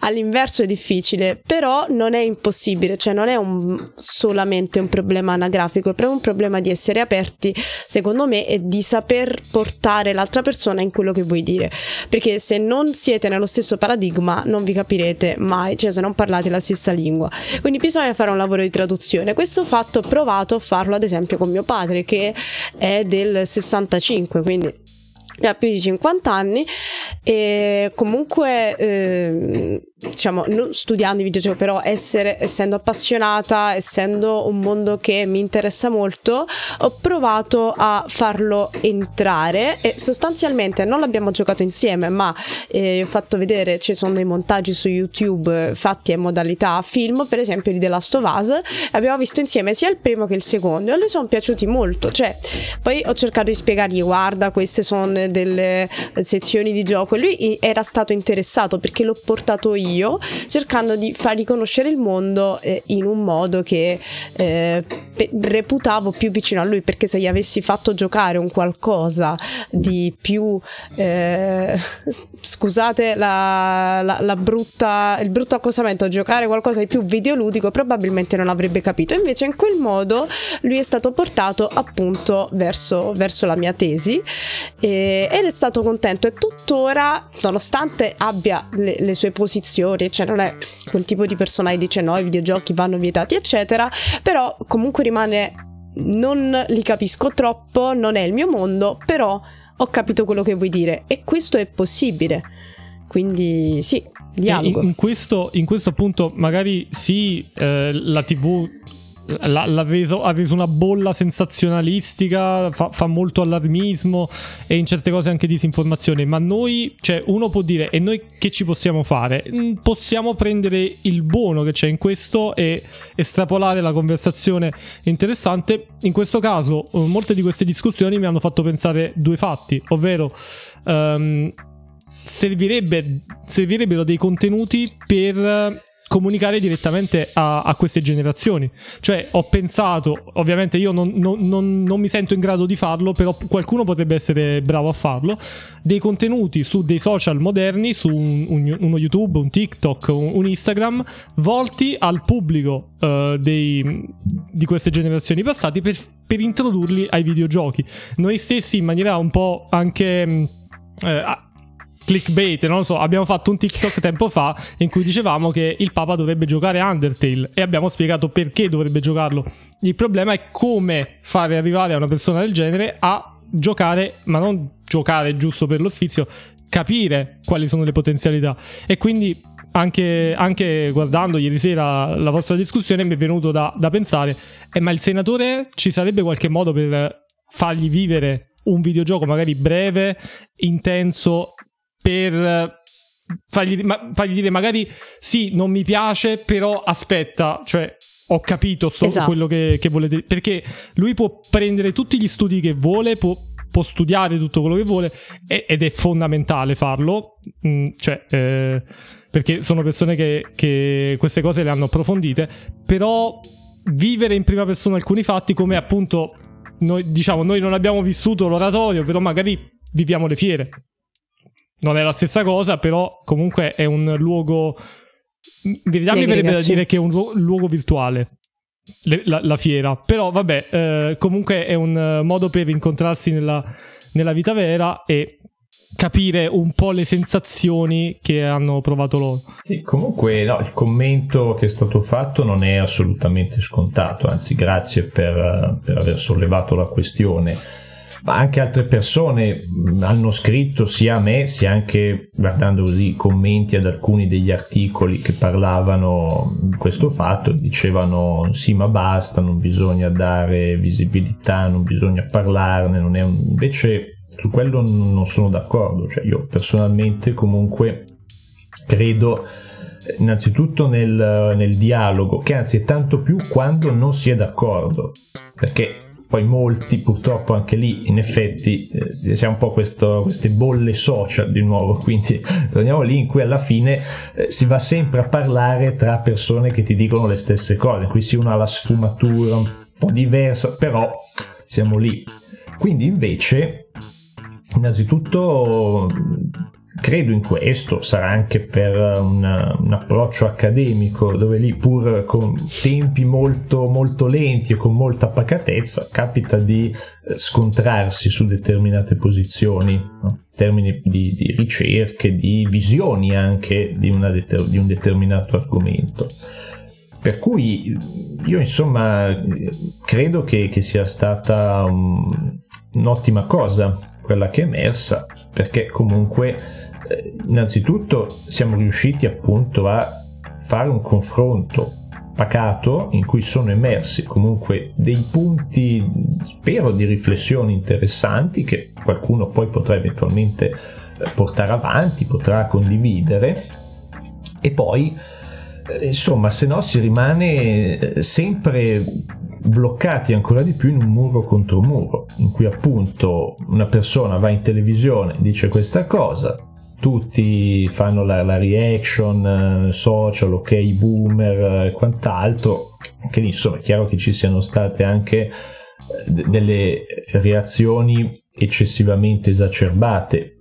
All'inverso è difficile, però non è impossibile, cioè non è un, solamente un problema anagrafico, è proprio un problema di essere aperti, secondo me, e di saper portare l'altra persona in quello che vuoi dire. Perché se non siete nello stesso paradigma non vi capirete mai, cioè se non parlate la stessa lingua. Quindi bisogna fare un lavoro di traduzione. Questo fatto ho provato a farlo ad esempio con mio padre che è del 65, quindi ha più di 50 anni e comunque eh, diciamo, non studiando i videogiochi, però essere, essendo appassionata, essendo un mondo che mi interessa molto, ho provato a farlo entrare e sostanzialmente non l'abbiamo giocato insieme, ma eh, ho fatto vedere, ci sono dei montaggi su YouTube fatti in modalità film, per esempio di The Last of Us, abbiamo visto insieme sia il primo che il secondo e a lui sono piaciuti molto, cioè poi ho cercato di spiegargli guarda queste sono delle sezioni di gioco. E lui era stato interessato perché l'ho portato io io, cercando di far riconoscere il mondo eh, in un modo che eh, pe- reputavo più vicino a lui, perché se gli avessi fatto giocare un qualcosa di più, eh, scusate la, la, la brutta, il brutto accostamento, giocare qualcosa di più videoludico, probabilmente non avrebbe capito. Invece in quel modo lui è stato portato appunto verso, verso la mia tesi ed è stato contento e tuttora, nonostante abbia le, le sue posizioni, cioè non è quel tipo di persona che dice no, i videogiochi vanno vietati, eccetera, però comunque rimane non li capisco troppo, non è il mio mondo, però ho capito quello che vuoi dire e questo è possibile. Quindi sì, dialogo. In, in, questo, in questo appunto magari sì, eh, la TV l'ha reso, ha reso una bolla sensazionalistica, fa, fa, molto allarmismo e in certe cose anche disinformazione. Ma noi, cioè, uno può dire, e noi che ci possiamo fare? Mm, possiamo prendere il buono che c'è in questo e estrapolare la conversazione interessante. In questo caso, eh, molte di queste discussioni mi hanno fatto pensare due fatti, ovvero. Um, servirebbe, servirebbero dei contenuti per comunicare direttamente a, a, queste generazioni. Cioè, ho pensato, ovviamente io non, non, non, non, mi sento in grado di farlo, però qualcuno potrebbe essere bravo a farlo, dei contenuti su dei social moderni, su un, un, uno YouTube, un TikTok, un, un Instagram, volti al pubblico uh, dei, di queste generazioni passate per, per, introdurli ai videogiochi. Noi stessi in maniera un po' anche... Uh, clickbait, non lo so, abbiamo fatto un TikTok tempo fa in cui dicevamo che il Papa dovrebbe giocare Undertale e abbiamo spiegato perché dovrebbe giocarlo. Il problema è come fare arrivare a una persona del genere a giocare, ma non giocare giusto per lo sfizio, capire quali sono le potenzialità. E quindi anche, anche, guardando ieri sera la vostra discussione mi è venuto da, da pensare, eh, ma il senatore ci sarebbe qualche modo per fargli vivere un videogioco magari breve, intenso per eh, fargli, ma, fargli, dire magari sì, non mi piace, però aspetta, cioè ho capito sto, esatto. quello che, che volete perché lui può prendere tutti gli studi che vuole, può, può studiare tutto quello che vuole ed è fondamentale farlo, mm, cioè... Eh, perché sono persone che, che queste cose le hanno approfondite, però vivere in prima persona alcuni fatti come appunto noi diciamo noi non abbiamo vissuto l'oratorio, però magari viviamo le fiere non è la stessa cosa, però comunque è un luogo. In verità mi verrebbe da dire che è un luogo virtuale. Le, la, la, fiera, però vabbè, eh, comunque è un uh, modo per incontrarsi nella, nella vita vera e capire un po' le sensazioni che hanno provato loro. Sì, comunque no, il commento che è stato fatto non è assolutamente scontato, anzi grazie per, per aver sollevato la questione ma anche altre persone hanno scritto sia a me sia anche guardando così commenti ad alcuni degli articoli che parlavano di questo fatto dicevano sì ma basta non bisogna dare visibilità non bisogna parlarne non è un... invece su quello non sono d'accordo. Cioè io personalmente comunque credo innanzitutto nel, nel dialogo che anzi è tanto più quando non si è d'accordo perché poi molti purtroppo anche lì in effetti eh, si un po' questo, queste bolle social di nuovo. Quindi torniamo lì in cui alla fine eh, si va sempre a parlare tra persone che ti dicono le stesse cose. Qui si una la sfumatura un po' diversa però siamo lì. Quindi invece innanzitutto credo in questo, sarà anche per un, un, approccio accademico, dove lì pur con tempi molto, molto lenti e con molta pacatezza capita di eh, scontrarsi su determinate posizioni, no? in termini di, di, ricerche, di visioni anche di, deter- di un determinato argomento. Per cui io insomma credo che, che sia stata um, un'ottima cosa quella che è emersa, perché comunque eh, innanzitutto siamo riusciti appunto a fare un confronto pacato in cui sono emersi comunque dei punti, spero, di riflessione interessanti che qualcuno poi potrà eventualmente eh, portare avanti, potrà condividere. E poi eh, insomma se no si rimane sempre bloccati ancora di più in un muro contro muro in cui appunto una persona va in televisione dice questa cosa tutti fanno la, la reaction eh, social, ok, boomer e quant'altro, che insomma è chiaro che ci siano state anche eh, delle reazioni eccessivamente esacerbate,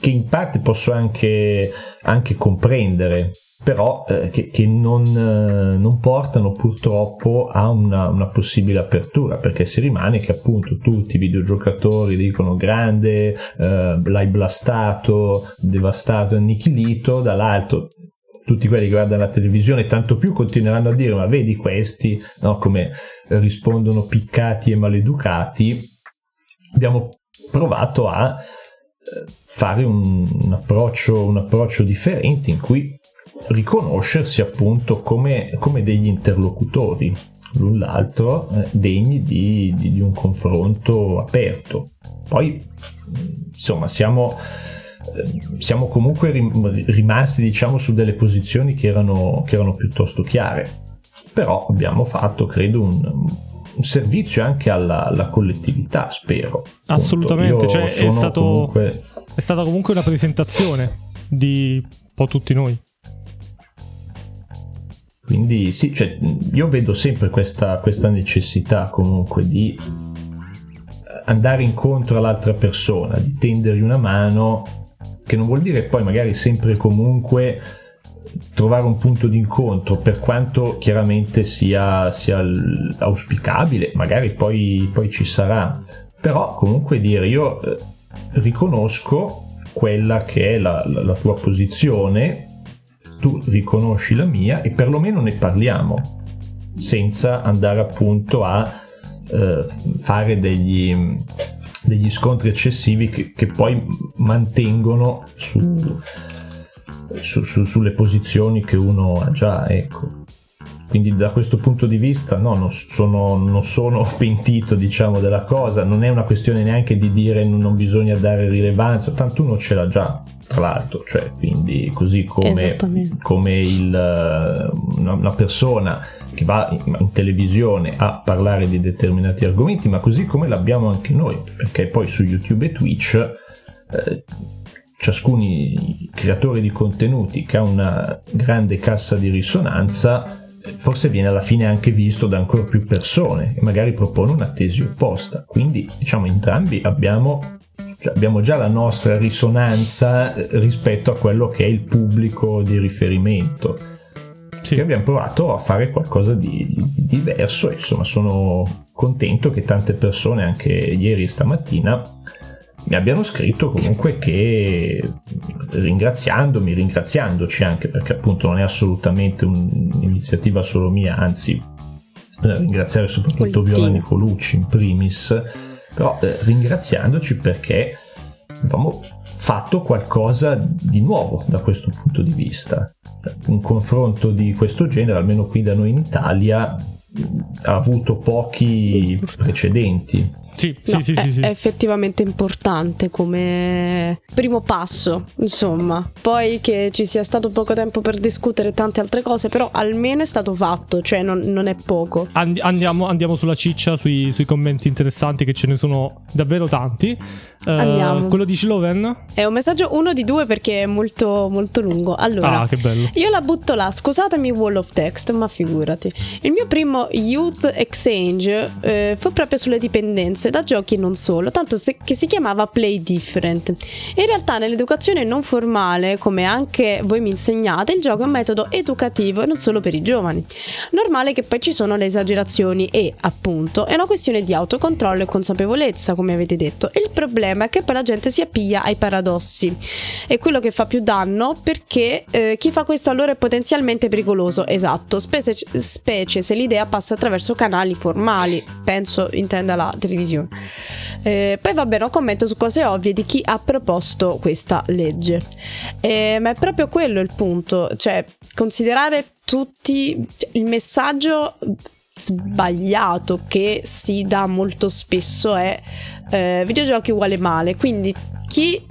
che in parte posso anche, anche comprendere, però eh, che, che non, eh, non, portano purtroppo a una, una, possibile apertura perché si rimane che appunto tutti i videogiocatori dicono grande, eh, l'hai blastato, devastato, annichilito, dall'alto tutti quelli che guardano la televisione tanto più continueranno a dire ma vedi questi no, come rispondono piccati e maleducati abbiamo provato a eh, fare un, un, approccio, un approccio differente in cui riconoscersi appunto come, come degli interlocutori, l'un l'altro, eh, degni di, di, di, un confronto aperto. Poi, insomma, siamo, eh, siamo comunque rimasti, diciamo, su delle posizioni che erano, che erano piuttosto chiare. Però abbiamo fatto, credo, un, un servizio anche alla, alla collettività, spero. Assolutamente, cioè, è, stato, comunque... è stata comunque una presentazione di un po' tutti noi. Quindi sì, cioè, io vedo sempre questa, questa necessità comunque di andare incontro all'altra persona, di tendergli una mano, che non vuol dire poi magari sempre e comunque trovare un punto di incontro, per quanto chiaramente sia, sia auspicabile, magari poi, poi, ci sarà, però comunque dire io eh, riconosco quella che è la, la, la tua posizione tu riconosci la mia e perlomeno ne parliamo senza andare appunto a eh, fare degli, degli, scontri eccessivi che, che poi mantengono su, su, su, sulle posizioni che uno ha già ecco quindi da questo punto di vista no, non, sono, non sono pentito diciamo della cosa, non è una questione neanche di dire non bisogna dare rilevanza, tanto uno ce l'ha già tra l'altro, cioè quindi così come, come il, una, persona che va in, in, televisione a parlare di determinati argomenti, ma così come l'abbiamo anche noi, perché poi su YouTube e Twitch eh, ciascun creatore di contenuti che ha una grande cassa di risonanza forse viene alla fine anche visto da ancora più persone e magari propone una tesi opposta. Quindi, diciamo, entrambi abbiamo, cioè, abbiamo già la nostra risonanza eh, rispetto a quello che è il pubblico di riferimento. Sì. Che abbiamo provato a fare qualcosa di, di diverso e insomma sono contento che tante persone anche ieri e stamattina mi abbiano scritto comunque che ringraziandomi, ringraziandoci anche perché appunto non è assolutamente un'iniziativa solo mia, anzi eh, ringraziare soprattutto Viola Nicolucci in primis, però eh, ringraziandoci perché avevamo fatto qualcosa di nuovo da questo punto di vista. Un confronto di questo genere, almeno qui da noi in Italia, ha avuto pochi precedenti sì, no, sì, sì, è, sì, è, effettivamente importante come primo passo, insomma. Poi che ci sia stato poco tempo per discutere tante altre cose, però almeno è stato fatto, cioè non, non è poco. And- andiamo, andiamo, sulla ciccia, sui, sui, commenti interessanti, che ce ne sono davvero tanti. Uh, andiamo. Quello di Sloven? È un messaggio uno di due perché è molto, molto lungo. Allora, ah, che bello. Io la butto là, scusatemi wall of text, ma figurati. Il mio primo youth exchange eh, fu proprio sulle dipendenze diverse da giochi e non solo, tanto se, che si chiamava Play Different. In realtà nell'educazione non formale, come anche voi mi insegnate, il gioco è un metodo educativo e non solo per i giovani. Normale che poi ci sono le esagerazioni e, appunto, è una questione di autocontrollo e consapevolezza, come avete detto. Il problema è che poi la gente si appiglia ai paradossi. È quello che fa più danno perché eh, chi fa questo allora è potenzialmente pericoloso, esatto, specie, specie se l'idea passa attraverso canali formali, penso intenda la televisione decisione. Eh, poi va bene, un commento su cose ovvie di chi ha proposto questa legge. Eh, ma è proprio quello il punto, cioè considerare tutti cioè, il messaggio sbagliato che si dà molto spesso è eh, videogiochi uguale male, quindi chi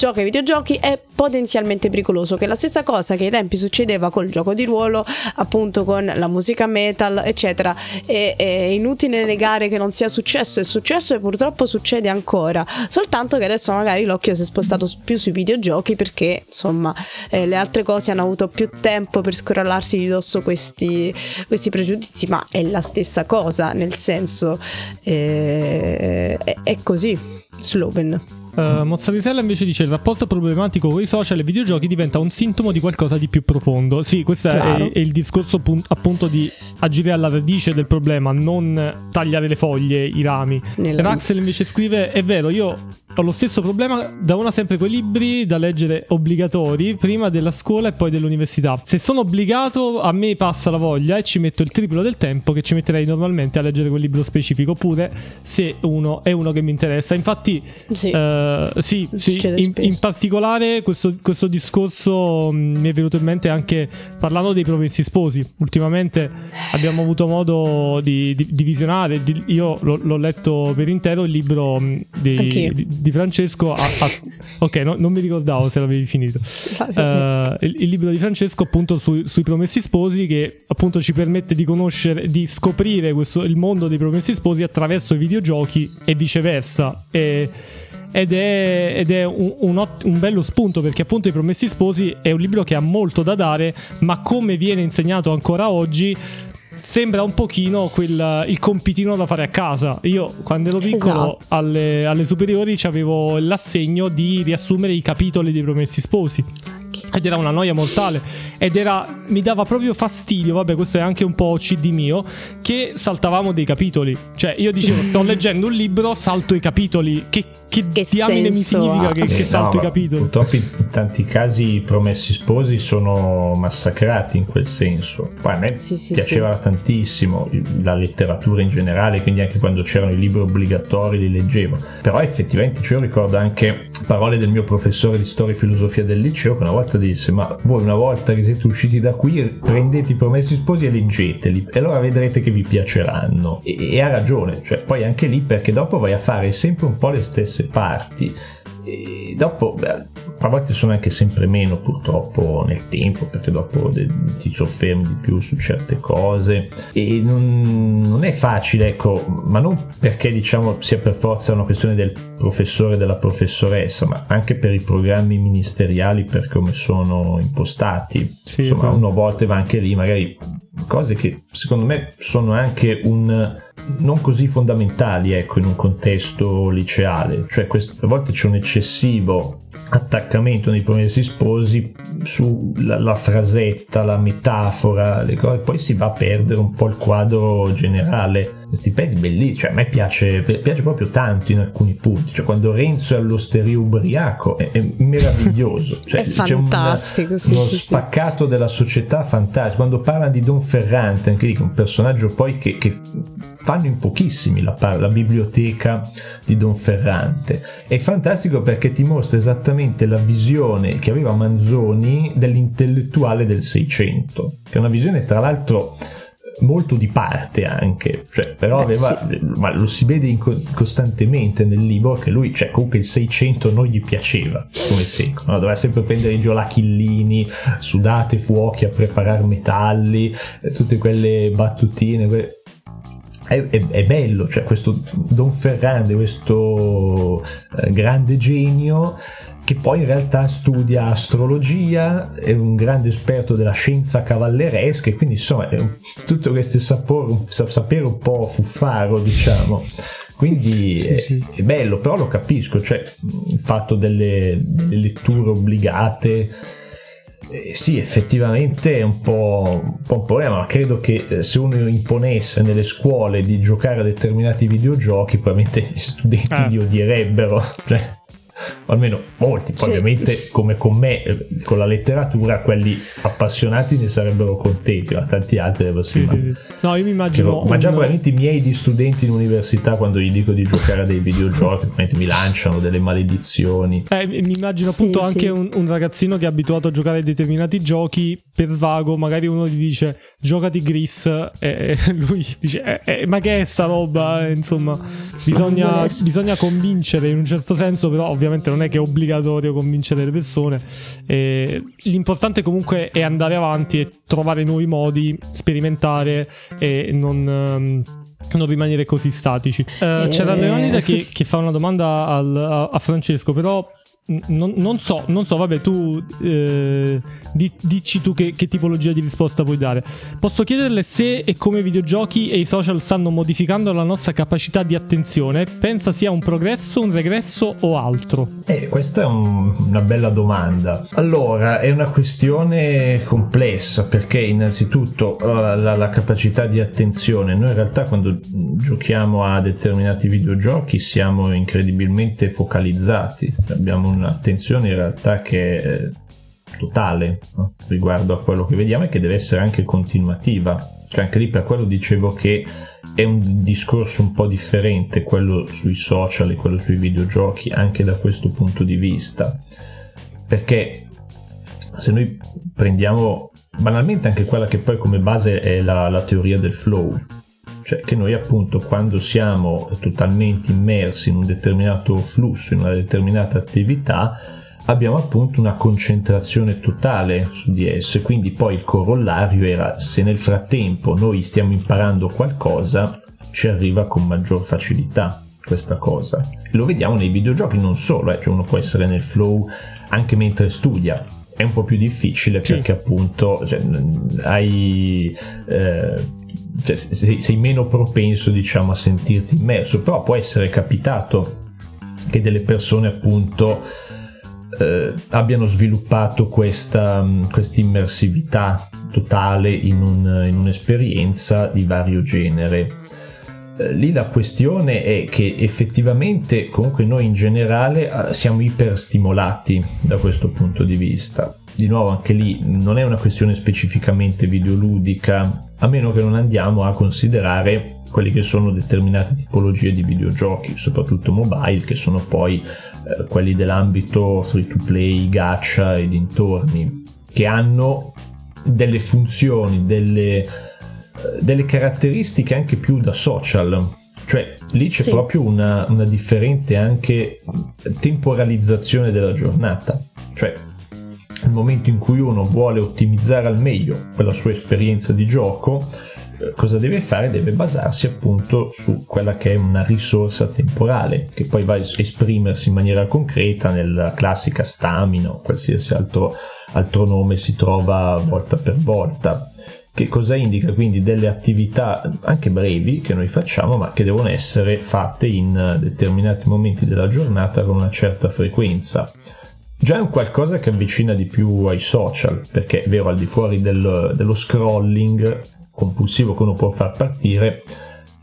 gioca ai videogiochi è potenzialmente pericoloso, che è la stessa cosa che ai tempi succedeva col gioco di ruolo, appunto con la musica metal, eccetera. E, è inutile negare che non sia successo, è successo e purtroppo succede ancora, soltanto che adesso magari l'occhio si è spostato più sui videogiochi perché insomma eh, le altre cose hanno avuto più tempo per scorallarsi di dosso questi, questi pregiudizi, ma è la stessa cosa, nel senso eh, è, è così. Sloven. Uh, Mozzarella invece dice il rapporto problematico con i social e i videogiochi diventa un sintomo di qualcosa di più profondo. Sì, questo è, è, il discorso appunto di agire alla radice del problema, non tagliare le foglie, i rami. Nella... Raxel invece scrive: È vero, io ho lo stesso problema da una sempre quei libri da leggere obbligatori prima della scuola e poi dell'università. Se sono obbligato, a me passa la voglia e ci metto il triplo del tempo che ci metterei normalmente a leggere quel libro specifico. Oppure se uno è uno che mi interessa. Infatti, Sì. eh, sì, sì, in, in particolare questo, questo discorso mh, mi è venuto in mente anche parlando dei promessi sposi. Ultimamente abbiamo avuto modo di, di- di visionare, di- io l'ho, l'ho letto per intero il libro mh, di, Anch'io. di- di Francesco. a- a- ok, no- non mi ricordavo se l'avevi finito. Eh, il, il libro di Francesco appunto sui, sui promessi sposi che appunto ci permette di conoscere, di scoprire questo, il mondo dei promessi sposi attraverso i videogiochi e viceversa. E- ed è, ed è un, un ott- un bello spunto perché appunto I Promessi Sposi è un libro che ha molto da dare, ma come viene insegnato ancora oggi sembra un pochino quel, il compitino da fare a casa. Io quando ero piccolo Esatto. alle, alle superiori avevo l'assegno di riassumere i capitoli dei Promessi Sposi. Ed era una noia mortale. Ed era. Mi dava proprio fastidio. Vabbè, questo è anche un po' CD mio. Che saltavamo dei capitoli. Cioè, io dicevo, sto leggendo un libro, salto i capitoli. Che, che, Che diamine mi significa ha? che, che Eh, salto no, i capitoli? Purtroppo in tanti casi i promessi sposi sono massacrati in quel senso. Poi a me Sì, sì, piaceva tantissimo la letteratura in generale, quindi anche quando c'erano i libri obbligatori li leggevo. Però effettivamente cioè, io ricordo anche parole del mio professore di storia e filosofia del liceo che una volta disse ma voi una volta che siete usciti da qui prendete i promessi sposi e leggeteli e allora vedrete che vi piaceranno. E, e ha ragione, cioè poi anche lì perché dopo vai a fare sempre un po' le stesse parti. E dopo, beh, a volte sono anche sempre meno purtroppo nel tempo, perché dopo ti soffermi di più su certe cose e non, non è facile, ecco, ma non perché diciamo sia per forza una questione del professore e della professoressa, ma anche per i programmi ministeriali per come sono impostati. Sì, Insomma, uno a volte va anche lì, magari cose che secondo me sono anche un non così fondamentali ecco in un contesto liceale. Cioè quest- a volte c'è un eccessivo attaccamento nei promessi sposi sulla la frasetta la metafora le cose poi si va a perdere un po' il quadro generale. Questi pezzi bellissimi cioè a me piace, piace proprio tanto in alcuni punti cioè quando Renzo è all'osteria ubriaco è, è meraviglioso cioè, È c'è fantastico, sì, uno sì, sì. spaccato della società fantastico quando parlano di Don Ferrante anche lì un personaggio poi che, che fanno in pochissimi la, la biblioteca di Don Ferrante. È fantastico perché ti mostra esattamente la visione che aveva Manzoni dell'intellettuale del Seicento che è una visione tra l'altro molto di parte anche cioè, però aveva ma lo si vede in co- costantemente nel libro che lui cioè comunque il 600 non gli piaceva come secolo no? doveva sempre prendere in giro la Chillini sudate fuochi a preparare metalli eh, tutte quelle battutine que- è, è- è bello, cioè questo Don Ferrante, questo eh, grande genio che poi in realtà studia astrologia, è un grande esperto della scienza cavalleresca e quindi insomma è un- tutto questo sapore, sa- sapere un po' fuffaro diciamo. Quindi Sì, è, sì. è bello, però lo capisco, cioè il fatto delle, delle letture obbligate eh, sì, effettivamente è un po', un po' un problema, ma credo che eh, se uno imponesse nelle scuole di giocare a determinati videogiochi, probabilmente gli studenti Eh. li odierebbero. Cioè, almeno molti, poi Sì. ovviamente come con me, eh, con la letteratura, quelli appassionati ne sarebbero contenti, ma tanti altri devo Sì, sì, sì. No, io mi immagino. ma già probabilmente i miei di studenti in università quando gli dico di giocare a dei videogiochi mi lanciano delle maledizioni Eh, mi immagino Sì, appunto sì. anche un, un ragazzino che è abituato a giocare a determinati giochi per svago, magari uno gli dice giocati Gris e lui dice "Eh, eh, ma che è sta roba? Insomma, bisogna, bisogna convincere in un certo senso, però ovviamente non è che è obbligatorio convincere le persone. Eh, l'importante comunque è andare avanti e trovare nuovi modi, sperimentare e non... ehm, non rimanere così statici. Eh, Eh. C'era Leonida che, che fa una domanda al- a, a Francesco, però non, non, so, non so, vabbè, tu eh, di, dici tu che, che, tipologia di risposta puoi dare. Posso chiederle se e come i videogiochi e i social stanno modificando la nostra capacità di attenzione? Pensa sia un progresso, un regresso o altro? Eh, questa è un, una bella domanda. Allora, è una questione complessa perché innanzitutto la, la, la capacità di attenzione, noi in realtà quando giochiamo a determinati videogiochi siamo incredibilmente focalizzati, abbiamo un'attenzione in realtà che è totale no? riguardo a quello che vediamo e che deve essere anche continuativa. Cioè anche lì per quello dicevo che è un discorso un po' differente quello sui social e quello sui videogiochi anche da questo punto di vista. Perché se noi prendiamo banalmente anche quella che poi come base è la, la teoria del flow, cioè che noi appunto quando siamo totalmente immersi in un determinato flusso, in una determinata attività, abbiamo appunto una concentrazione totale su di esse, quindi poi il corollario era se nel frattempo noi stiamo imparando qualcosa, ci arriva con maggior facilità questa cosa. Lo vediamo nei videogiochi non solo, eh, cioè uno può essere nel flow anche mentre studia, è un po' più difficile sì. perché appunto cioè, hai eh, cioè, sei, sei, meno propenso diciamo a sentirti immerso però può essere capitato che delle persone appunto eh, abbiano sviluppato questa immersività totale in, un, in, un'esperienza di vario genere lì la questione è che effettivamente comunque noi in generale eh, siamo iperstimolati da questo punto di vista. Di nuovo anche lì non è una questione specificamente videoludica a meno che non andiamo a considerare quelli che sono determinate tipologie di videogiochi, soprattutto mobile, che sono poi eh, quelli dell'ambito free to play, gacha e dintorni, che hanno delle funzioni, delle, eh, delle caratteristiche anche più da social, cioè lì c'è sì. proprio una, una, differente anche temporalizzazione della giornata. Cioè nel momento in cui uno vuole ottimizzare al meglio quella sua esperienza di gioco, eh, cosa deve fare? Deve basarsi appunto su quella che è una risorsa temporale, che poi va a esprimersi in maniera concreta nella classica stamina o qualsiasi altro, altro nome si trova volta per volta. Che cosa indica? Quindi delle attività anche brevi che noi facciamo, ma che devono essere fatte in determinati momenti della giornata con una certa frequenza Già è un qualcosa che avvicina di più ai social, perché è vero, al di fuori del, dello scrolling compulsivo che uno può far partire,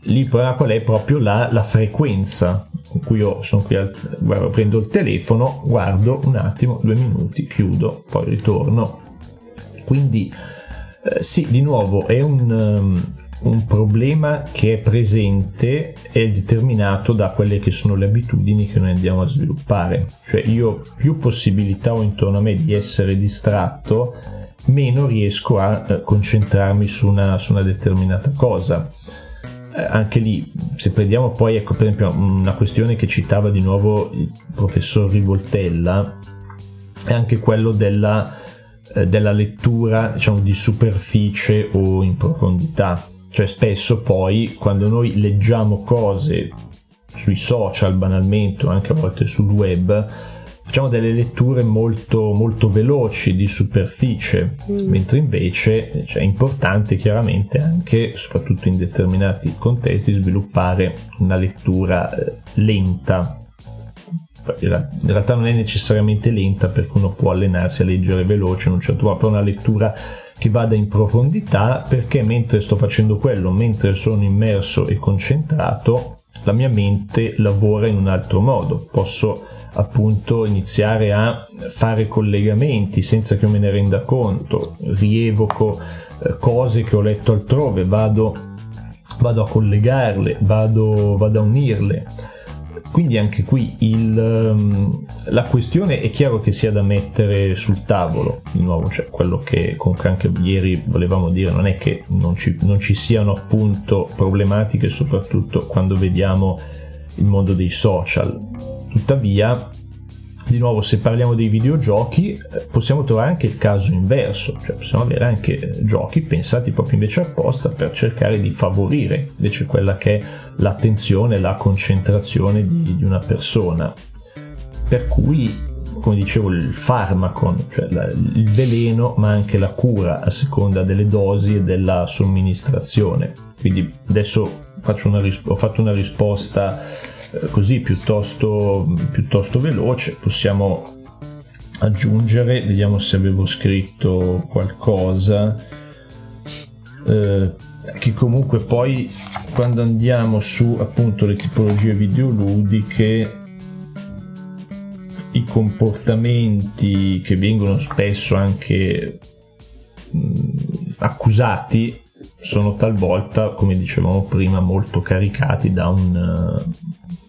lì però qual è proprio la, la frequenza con cui io sono qui, al, guardo, prendo il telefono, guardo un attimo, due minuti, chiudo, poi ritorno. Quindi eh, sì, di nuovo è un, um, un problema che è presente è determinato da quelle che sono le abitudini che noi andiamo a sviluppare. Cioè io più possibilità ho intorno a me di essere distratto, meno riesco a eh, concentrarmi su una, su una determinata cosa. Eh, anche lì, se prendiamo poi, ecco per esempio, una questione che citava di nuovo il professor Rivoltella, è anche quello della, della lettura diciamo, di superficie o in profondità. Cioè spesso poi quando noi leggiamo cose sui social banalmente o anche a volte sul web facciamo delle letture molto, molto veloci di superficie. Mm. mentre invece cioè, è importante chiaramente anche soprattutto in determinati contesti sviluppare una lettura eh, lenta in realtà non è necessariamente lenta perché uno può allenarsi a leggere veloce in un certo una lettura che vada in profondità perché mentre sto facendo quello, mentre sono immerso e concentrato, la mia mente lavora in un altro modo. Posso appunto iniziare a fare collegamenti senza che me ne renda conto, rievoco eh, cose che ho letto altrove, vado, vado a collegarle, vado, vado a unirle quindi anche qui il, um, la questione è chiaro che sia da mettere sul tavolo, di nuovo, cioè quello che comunque anche ieri volevamo dire non è che non ci, non ci siano appunto problematiche, soprattutto quando vediamo il mondo dei social. Tuttavia di nuovo se parliamo dei videogiochi eh, possiamo trovare anche il caso inverso, cioè possiamo avere anche eh, giochi pensati proprio invece apposta per cercare di favorire invece quella che è l'attenzione, la concentrazione di, di una persona. Per cui come dicevo, il farmaco, cioè la, il veleno, ma anche la cura a seconda delle dosi e della somministrazione. Quindi adesso una, ho fatto una risposta così piuttosto, piuttosto veloce, possiamo aggiungere, vediamo se avevo scritto qualcosa. Eh, che comunque poi quando andiamo su appunto le tipologie videoludiche i comportamenti che vengono spesso anche mh, accusati sono talvolta, come dicevamo prima, molto caricati da un uh,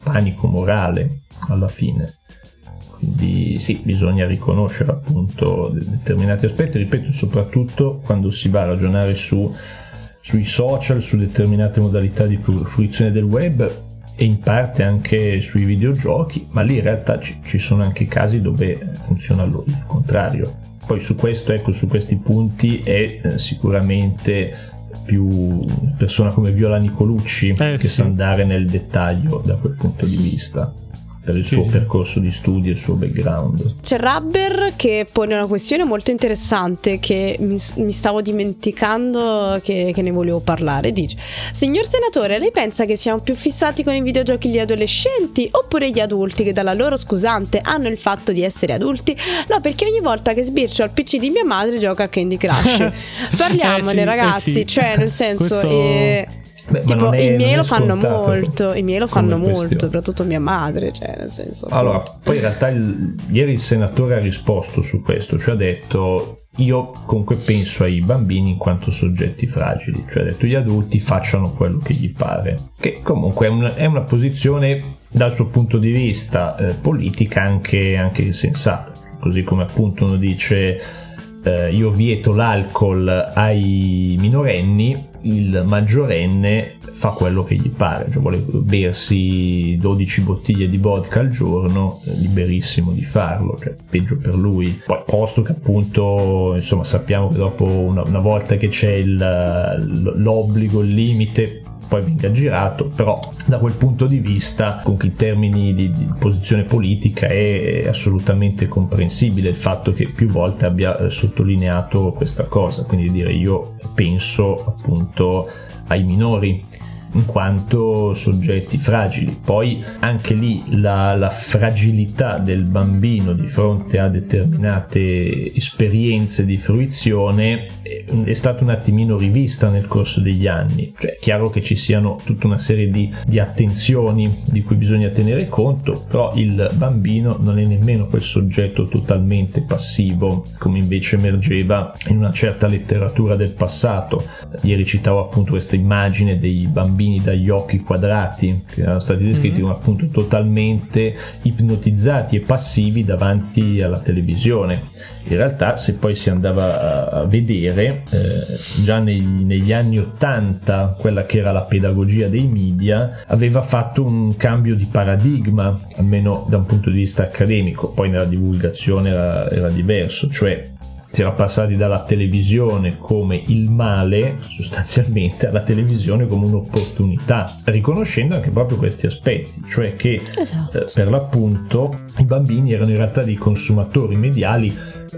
panico morale alla fine. Quindi sì, bisogna riconoscere appunto determinati aspetti, ripeto, soprattutto quando si va a ragionare su, sui social, su determinate modalità di fruizione del web, e in parte anche sui videogiochi, ma lì in realtà ci, ci sono anche casi dove funziona il contrario. Poi su questo, ecco, su questi punti è eh, sicuramente più persona come Viola Nicolucci eh, che sì. sa andare nel dettaglio da quel punto sì, di vista per il suo percorso di studi e il suo background. C'è Rubber che pone una questione molto interessante che mi, mi stavo dimenticando che, che, ne volevo parlare. Dice: Signor senatore, lei pensa che siamo più fissati con i videogiochi gli adolescenti oppure gli adulti che dalla loro scusante hanno il fatto di essere adulti? No, perché ogni volta che sbircio al PC di mia madre gioca a Candy Crush. Parliamone, eh sì, ragazzi, eh sì. cioè nel senso. Questo... Eh, Beh, tipo, è, i miei lo fanno molto, i miei lo fanno molto, soprattutto mia madre, cioè nel senso. Allora, poi in realtà il, ieri il senatore ha risposto su questo, cioè ha detto io comunque penso ai bambini in quanto soggetti fragili, cioè ha detto gli adulti facciano quello che gli pare, che comunque è, un, è una posizione dal suo punto di vista eh, politica anche, anche sensata, così come appunto uno dice eh, io vieto l'alcol ai minorenni, il maggiorenne fa quello che gli pare, cioè vuole bersi 12 bottiglie di vodka al giorno, è liberissimo di farlo, cioè peggio per lui. Poi posto che appunto, insomma, sappiamo che dopo una, una volta che c'è il, l'obbligo, il limite, poi venga girato, però da quel punto di vista, con i termini di, di, posizione politica, è assolutamente comprensibile il fatto che più volte abbia eh, sottolineato questa cosa, quindi dire io penso appunto ai minori in quanto soggetti fragili. Poi anche lì la, la, fragilità del bambino di fronte a determinate esperienze di fruizione è, è stata un attimino rivista nel corso degli anni. Cioè, è chiaro che ci siano tutta una serie di, di attenzioni di cui bisogna tenere conto, però il bambino non è nemmeno quel soggetto totalmente passivo come invece emergeva in una certa letteratura del passato. Ieri citavo appunto questa immagine dei bambini bambini dagli occhi quadrati che erano stati descritti mm-hmm. come appunto totalmente ipnotizzati e passivi davanti alla televisione. In realtà se poi si andava a, vedere eh, già nei, negli anni 80 quella che era la pedagogia dei media aveva fatto un cambio di paradigma almeno da un punto di vista accademico poi nella divulgazione era, era diverso cioè si era passati dalla televisione come il male sostanzialmente alla televisione come un'opportunità, riconoscendo anche proprio questi aspetti, cioè che esatto. eh, per l'appunto i bambini erano in realtà dei consumatori mediali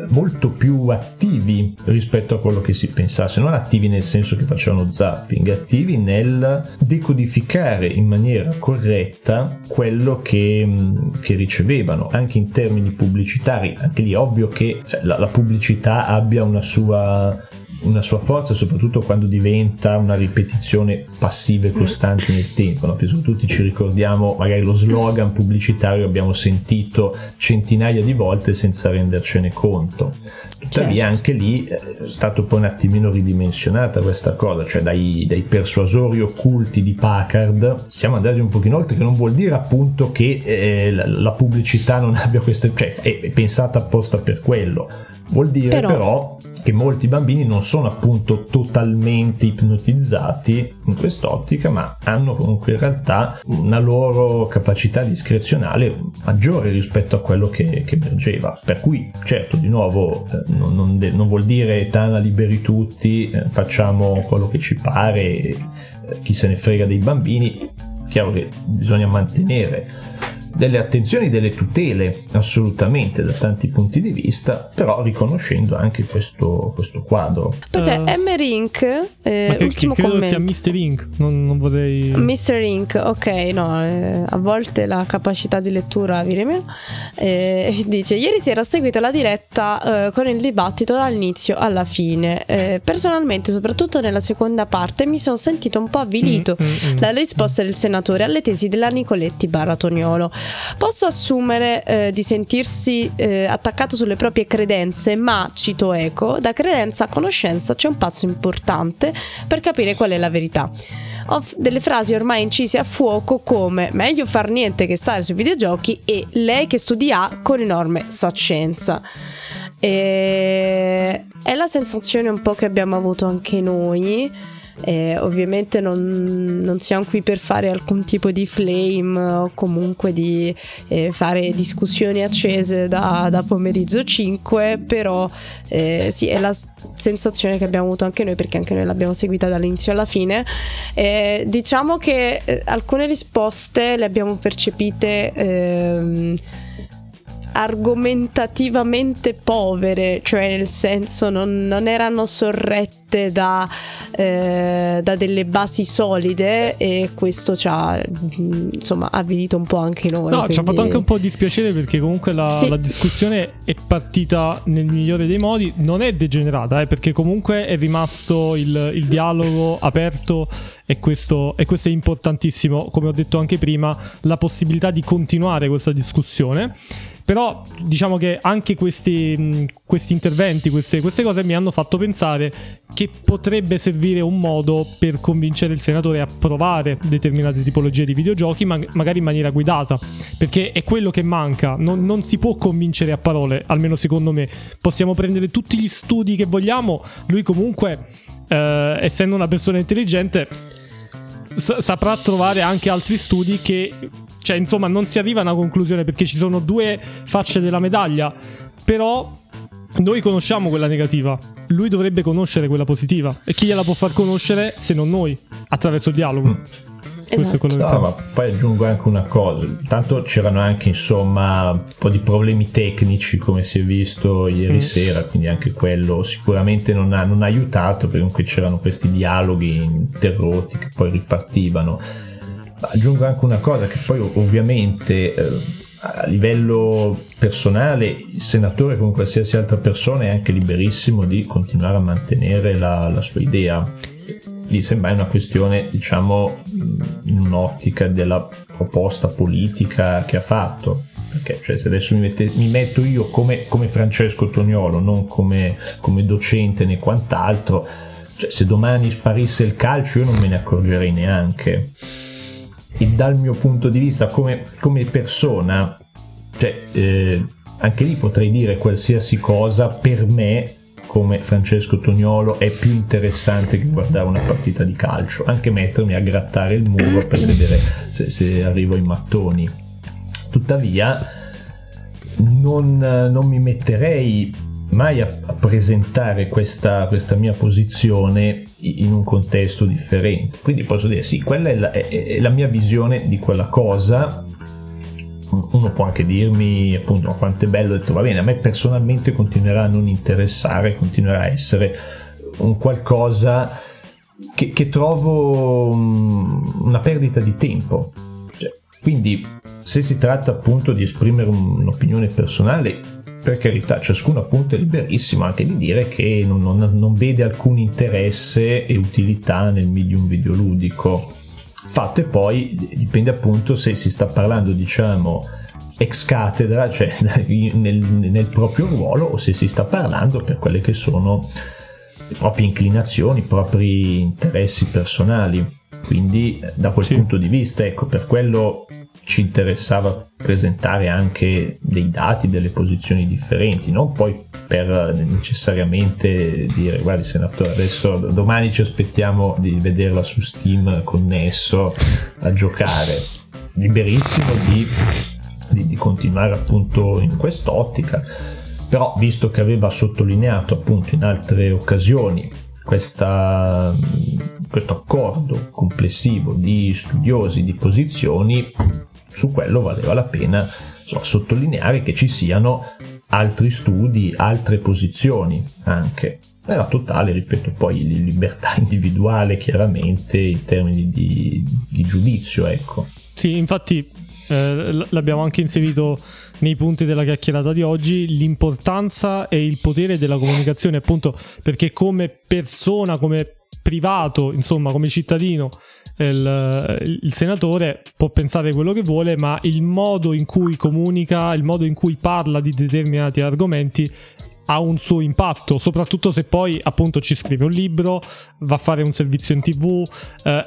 molto più attivi rispetto a quello che si pensasse, non attivi nel senso che facevano zapping, attivi nel decodificare in maniera corretta quello che, mm, che ricevevano, anche in termini pubblicitari. Anche lì è ovvio che la, la pubblicità abbia una sua una sua forza soprattutto quando diventa una ripetizione passiva e costante nel tempo, no? penso tutti ci ricordiamo magari lo slogan pubblicitario abbiamo sentito centinaia di volte senza rendercene conto. Tuttavia certo. anche lì è stato poi un attimino ridimensionata questa cosa, cioè dai, dai, persuasori occulti di Packard siamo andati un pochino oltre, che non vuol dire appunto che eh, la, la, pubblicità non abbia queste, cioè è, è pensata apposta per quello, Vuol dire però... però, che molti bambini non sono appunto totalmente ipnotizzati in quest'ottica, ma hanno comunque in realtà una loro capacità discrezionale maggiore rispetto a quello che, che emergeva. Per cui, certo, di nuovo, eh, non, non, de- non, vuol dire Tana liberi tutti, eh, facciamo quello che ci pare, eh, chi se ne frega dei bambini. Chiaro che bisogna mantenere delle attenzioni, delle tutele assolutamente da tanti punti di vista, però riconoscendo anche questo, questo quadro. Poi c'è uh, Emmerink, eh, che, ultimo che credo commento. sia Mr. Ink, non, non vorrei... Mr. Ink, ok, no, eh, a volte la capacità di lettura viene meno. Eh, dice, ieri sera ho seguito la diretta eh, con il dibattito dall'inizio alla fine. Eh, personalmente, soprattutto nella seconda parte, mi sono sentito un po' avvilito mm, mm, mm. dalle risposte del senatore alle tesi della Nicoletti Baratoniolo. Posso assumere eh, di sentirsi eh, attaccato sulle proprie credenze, ma, cito Eco, da credenza a conoscenza c'è un passo importante per capire qual è la verità. Ho delle frasi ormai incise a fuoco come meglio far niente che stare sui videogiochi e lei che studia con enorme saccenza. E... È la sensazione un po' che abbiamo avuto anche noi eh, ovviamente non, non, siamo qui per fare alcun tipo di flame o comunque di eh, fare discussioni accese da, da pomeriggio 5, però eh, sì, è la sensazione che abbiamo avuto anche noi perché anche noi l'abbiamo seguita dall'inizio alla fine. diciamo che eh, alcune risposte le abbiamo percepite ehm, argomentativamente povere, cioè nel senso non, non erano sorrette da, eh, da, delle basi solide e questo ci ha insomma avvilito un po' anche noi. No, quindi... ci ha fatto anche un po' dispiacere perché comunque la, sì. la, discussione è partita nel migliore dei modi, non è degenerata eh, perché comunque è rimasto il, il dialogo aperto e questo, e questo è importantissimo, come ho detto anche prima, la possibilità di continuare questa discussione. Però diciamo che anche questi, questi interventi, queste, queste, cose mi hanno fatto pensare che potrebbe servire un modo per convincere il senatore a provare determinate tipologie di videogiochi, ma magari in maniera guidata, perché è quello che manca, non, non si può convincere a parole, almeno secondo me. Possiamo prendere tutti gli studi che vogliamo, lui comunque, eh, essendo una persona intelligente, saprà trovare anche altri studi che cioè insomma non si arriva a una conclusione perché ci sono due facce della medaglia. Però noi conosciamo quella negativa. Lui dovrebbe conoscere quella positiva. E chi gliela può far conoscere se non noi attraverso il dialogo Questo esatto. è quello che no, ma poi aggiungo anche una cosa, intanto c'erano anche insomma un po' di problemi tecnici come si è visto ieri mm. sera, quindi anche quello sicuramente non ha, non ha aiutato perché comunque c'erano questi dialoghi interrotti che poi ripartivano. Ma aggiungo anche una cosa che poi ovviamente... Eh, a livello personale il senatore come qualsiasi altra persona è anche liberissimo di continuare a mantenere la, la sua idea lì sembra una questione, diciamo, in un'ottica della proposta politica che ha fatto. Perché cioè, se adesso mi, mette, mi metto io come, come, Francesco Toniolo, non come, come docente né quant'altro, cioè, se domani sparisse il calcio io non me ne accorgerei neanche. E dal mio punto di vista come, come persona, cioè, eh, anche lì potrei dire qualsiasi cosa per me come Francesco Tognolo è più interessante che guardare una partita di calcio, anche mettermi a grattare il muro per vedere se, se arrivo ai mattoni. Tuttavia non, non mi metterei mai a, a presentare questa, questa, mia posizione in un contesto differente. Quindi posso dire sì, quella è la, è, è la mia visione di quella cosa uno può anche dirmi appunto quanto è bello, ho detto va bene, a me personalmente continuerà a non interessare, continuerà a essere un qualcosa che, che trovo una perdita di tempo. Cioè, quindi se si tratta appunto di esprimere un'opinione personale, per carità, ciascuno appunto è liberissimo anche di dire che non, non, non vede alcun interesse e utilità nel medium videoludico fatto e poi dipende appunto se si sta parlando diciamo ex cattedra, cioè nel, nel, proprio ruolo o se si sta parlando per quelle che sono le proprie inclinazioni, i propri interessi personali. Quindi da quel sì. punto di vista, ecco, per quello ci interessava presentare anche dei dati, delle posizioni differenti, non poi per necessariamente dire guardi senatore adesso domani ci aspettiamo di vederla su Steam connesso a giocare, liberissimo di, di, di continuare appunto in quest'ottica, però visto che aveva sottolineato appunto in altre occasioni questa, questo accordo complessivo di studiosi, di posizioni, su quello valeva la pena so, sottolineare che ci siano altri studi, altre posizioni anche. Nella totale, ripeto, poi libertà individuale chiaramente in termini di, di giudizio, ecco. Sì, infatti eh, l'abbiamo anche inserito nei punti della chiacchierata di oggi, l'importanza e il potere della comunicazione, appunto perché come persona, come privato, insomma, come cittadino, il, il, senatore può pensare quello che vuole, ma il modo in cui comunica, il modo in cui parla di determinati argomenti ha un suo impatto, soprattutto se poi appunto ci scrive un libro, va a fare un servizio in tv. Eh,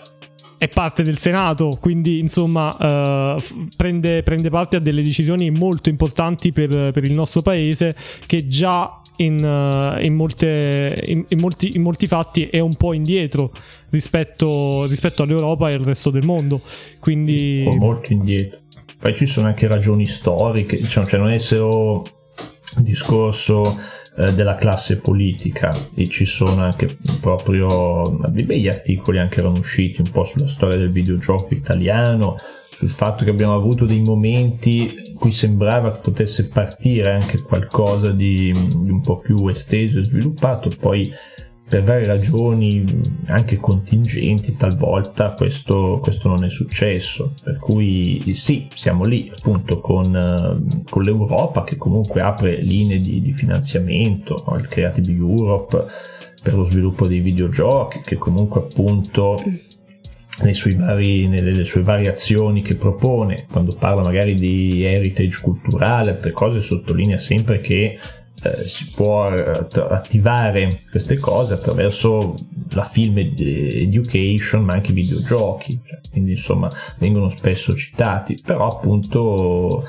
è parte del Senato, quindi insomma eh, prende, prende, parte a delle decisioni molto importanti per, per il nostro paese che già in, uh, in, molte, in, molti, in, molti, fatti è un po' indietro rispetto, rispetto all'Europa e al resto del mondo. Quindi... molto indietro. Poi ci sono anche ragioni storiche, diciamo, cioè non è solo discorso eh, della classe politica e ci sono anche proprio dei begli articoli anche erano usciti un po' sulla storia del videogioco italiano sul fatto che abbiamo avuto dei momenti cui sembrava che potesse partire anche qualcosa di, di un po' più esteso e sviluppato, poi per varie ragioni anche contingenti talvolta questo, questo, non è successo per cui sì siamo lì appunto con, con l'Europa che comunque apre linee di, di finanziamento no? il Creative Europe per lo sviluppo dei videogiochi che comunque appunto vari, nelle sue variazioni che propone, quando parla magari di heritage culturale, altre cose, sottolinea sempre che eh, si può eh, attivare queste cose attraverso la film education, ma anche i videogiochi, cioè, quindi insomma vengono spesso citati, però appunto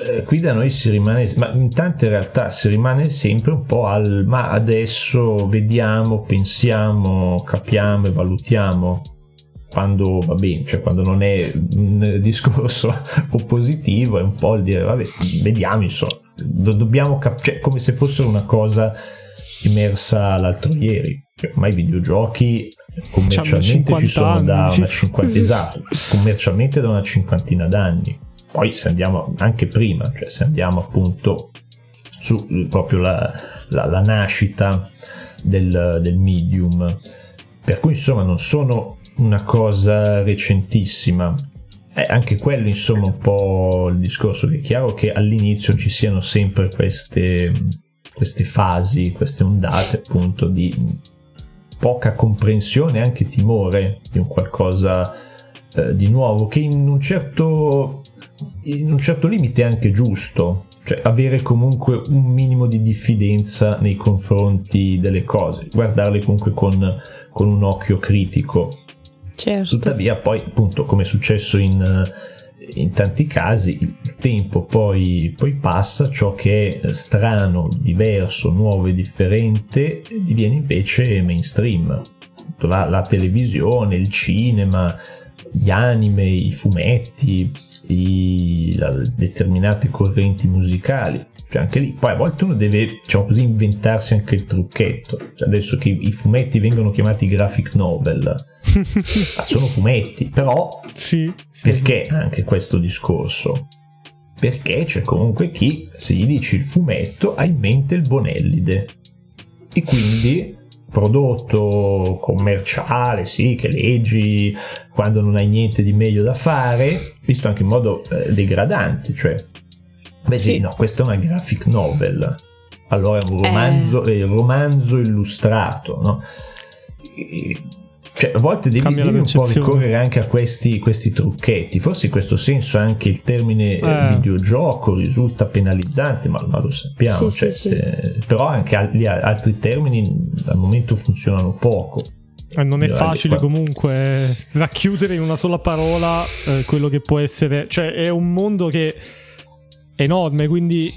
eh, qui da noi si rimane, ma in tante realtà si rimane sempre un po' al ma adesso vediamo, pensiamo, capiamo e valutiamo quando va bene, cioè quando non è un discorso oppositivo, è un po' il dire, vabbè, vediamo, insomma, do- dobbiamo cap- cioè, come se fosse una cosa emersa l'altro ieri. Cioè, ormai i videogiochi commercialmente ci sono anni, da una cinquantina, esatto, commercialmente da una cinquantina d'anni. Poi se andiamo anche prima, cioè se andiamo appunto su proprio la, la, la nascita del, del medium. Per cui insomma non sono una cosa recentissima. Eh, anche quello, insomma, un po' il discorso è chiaro che all'inizio ci siano sempre queste, queste fasi, queste ondate appunto di poca comprensione, anche timore di un qualcosa eh, di nuovo, che in un certo, in un certo limite è anche giusto, cioè avere comunque un minimo di diffidenza nei confronti delle cose, guardarle comunque con, con un occhio critico Certo. Tuttavia poi appunto come è successo in, in tanti casi il tempo poi, poi, passa, ciò che è strano, diverso, nuovo e differente diviene invece mainstream. La, la televisione, il cinema, gli anime, i fumetti, i, la, determinate correnti musicali cioè anche lì. Poi a volte uno deve diciamo così inventarsi anche il trucchetto. Cioè adesso che i fumetti vengono chiamati graphic novel sono fumetti. Però sì, sì, perché anche questo discorso? Perché c'è comunque chi se gli dici il fumetto ha in mente il Bonellide. E quindi prodotto commerciale, sì, che leggi quando non hai niente di meglio da fare, visto anche in modo eh, degradante, cioè Beh sì. no, questa è una graphic novel. Allora è un romanzo, eh. romanzo illustrato, no? E, cioè, a volte devi, devi un po' ricorrere anche a questi, questi, trucchetti. Forse in questo senso anche il termine eh. videogioco risulta penalizzante, ma, ma lo sappiamo. Sì, cioè, sì, se, però anche altri, altri termini al momento funzionano poco. Eh, non è facile comunque racchiudere in una sola parola eh, quello che può essere. Cioè, è un mondo che enorme, quindi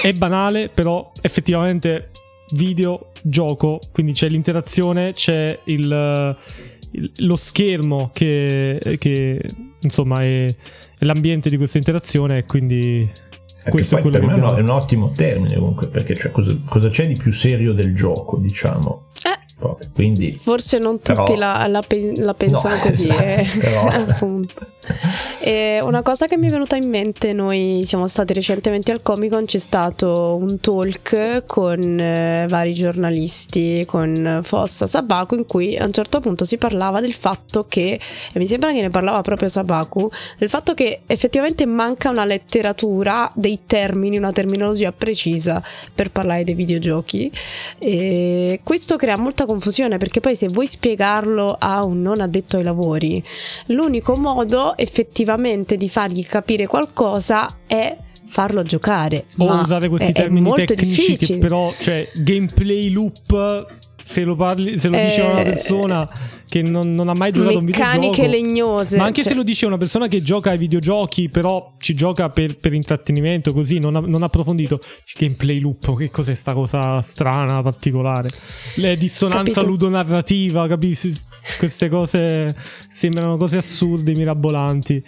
è banale, però effettivamente video, gioco, quindi c'è l'interazione, c'è il, il, lo schermo che, che insomma è, è, l'ambiente di questa interazione e quindi Anche questo è quello per che me è un ottimo termine comunque, perché cioè, cosa, cosa, c'è di più serio del gioco, diciamo? Proprio. Quindi, Forse non tutti però, la, la, la, pensano no, così, esatto, eh. però... appunto. E una cosa che mi è venuta in mente, noi siamo stati recentemente al Comic Con, c'è stato un talk con eh, vari giornalisti, con Fossa, Sabaku, in cui a un certo punto si parlava del fatto che, e mi sembra che ne parlava proprio Sabaku, del fatto che effettivamente manca una letteratura dei termini, una terminologia precisa per parlare dei videogiochi. E questo crea molta confusione perché poi se vuoi spiegarlo a un non addetto ai lavori, l'unico modo effettivamente di fargli capire qualcosa è farlo giocare. O usare questi è, termini è tecnici difficile. che però, cioè, gameplay loop, se lo parli, se lo dice a una Eh, persona che non, non ha mai giocato a un meccaniche videogioco. legnose. Ma anche cioè- se lo dice una persona che gioca ai videogiochi, però ci gioca per, per intrattenimento, così non ha, non approfondito. Gameplay loop, che cos'è sta cosa strana, particolare? Le dissonanza Capito. ludonarrativa, capisci? Queste cose sembrano cose assurde, mirabolanti.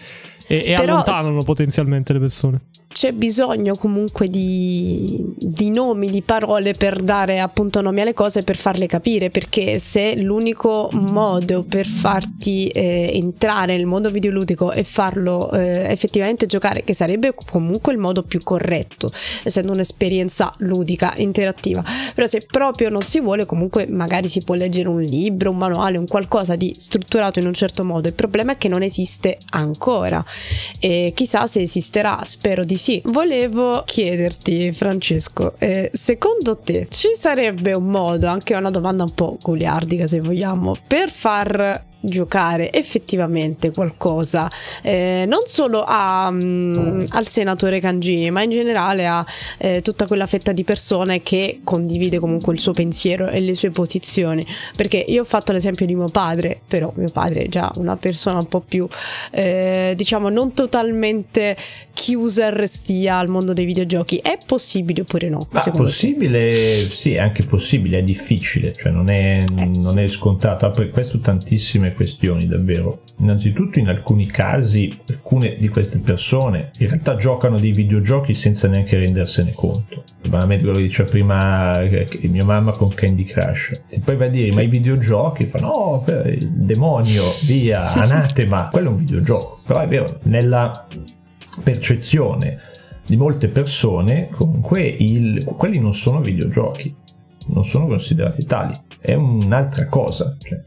E, e Però- allontanano potenzialmente le persone. C'è bisogno comunque di, di nomi, di parole per dare appunto nomi alle cose per farle capire, perché se l'unico modo per farti eh, entrare nel mondo videoludico e farlo eh, effettivamente giocare, che sarebbe comunque il modo più corretto, essendo un'esperienza ludica, interattiva, però se proprio non si vuole comunque magari si può leggere un libro, un manuale, un qualcosa di strutturato in un certo modo, il problema è che non esiste ancora e chissà se esisterà, spero di. Volevo chiederti, Francesco, eh, secondo te ci sarebbe un modo, anche una domanda un po' goliardica se vogliamo, per far giocare effettivamente qualcosa eh, non solo a, mm, al senatore Cangini ma in generale a eh, tutta quella fetta di persone che condivide comunque il suo pensiero e le sue posizioni. Perché io ho fatto l'esempio di mio padre però mio padre è già una persona un po' più eh, diciamo non totalmente chiusa restia al mondo dei videogiochi è possibile oppure no? Ma secondo te? possibile, sì, è anche possibile, è difficile, cioè non è, Eh, sì. non è scontato. Apre questo tantissime questioni, davvero. Innanzitutto, in alcuni casi, alcune di queste persone in realtà giocano dei videogiochi senza neanche rendersene conto. Banalmente quello che diceva prima eh, mia mamma con Candy Crush. Ti poi vai a dire, ma i videogiochi? Fanno, no, il demonio, via, anatema. Quello è un videogioco. Però è vero, nella percezione di molte persone, comunque il- quelli non sono videogiochi, non sono considerati tali, è un'altra cosa. cioè.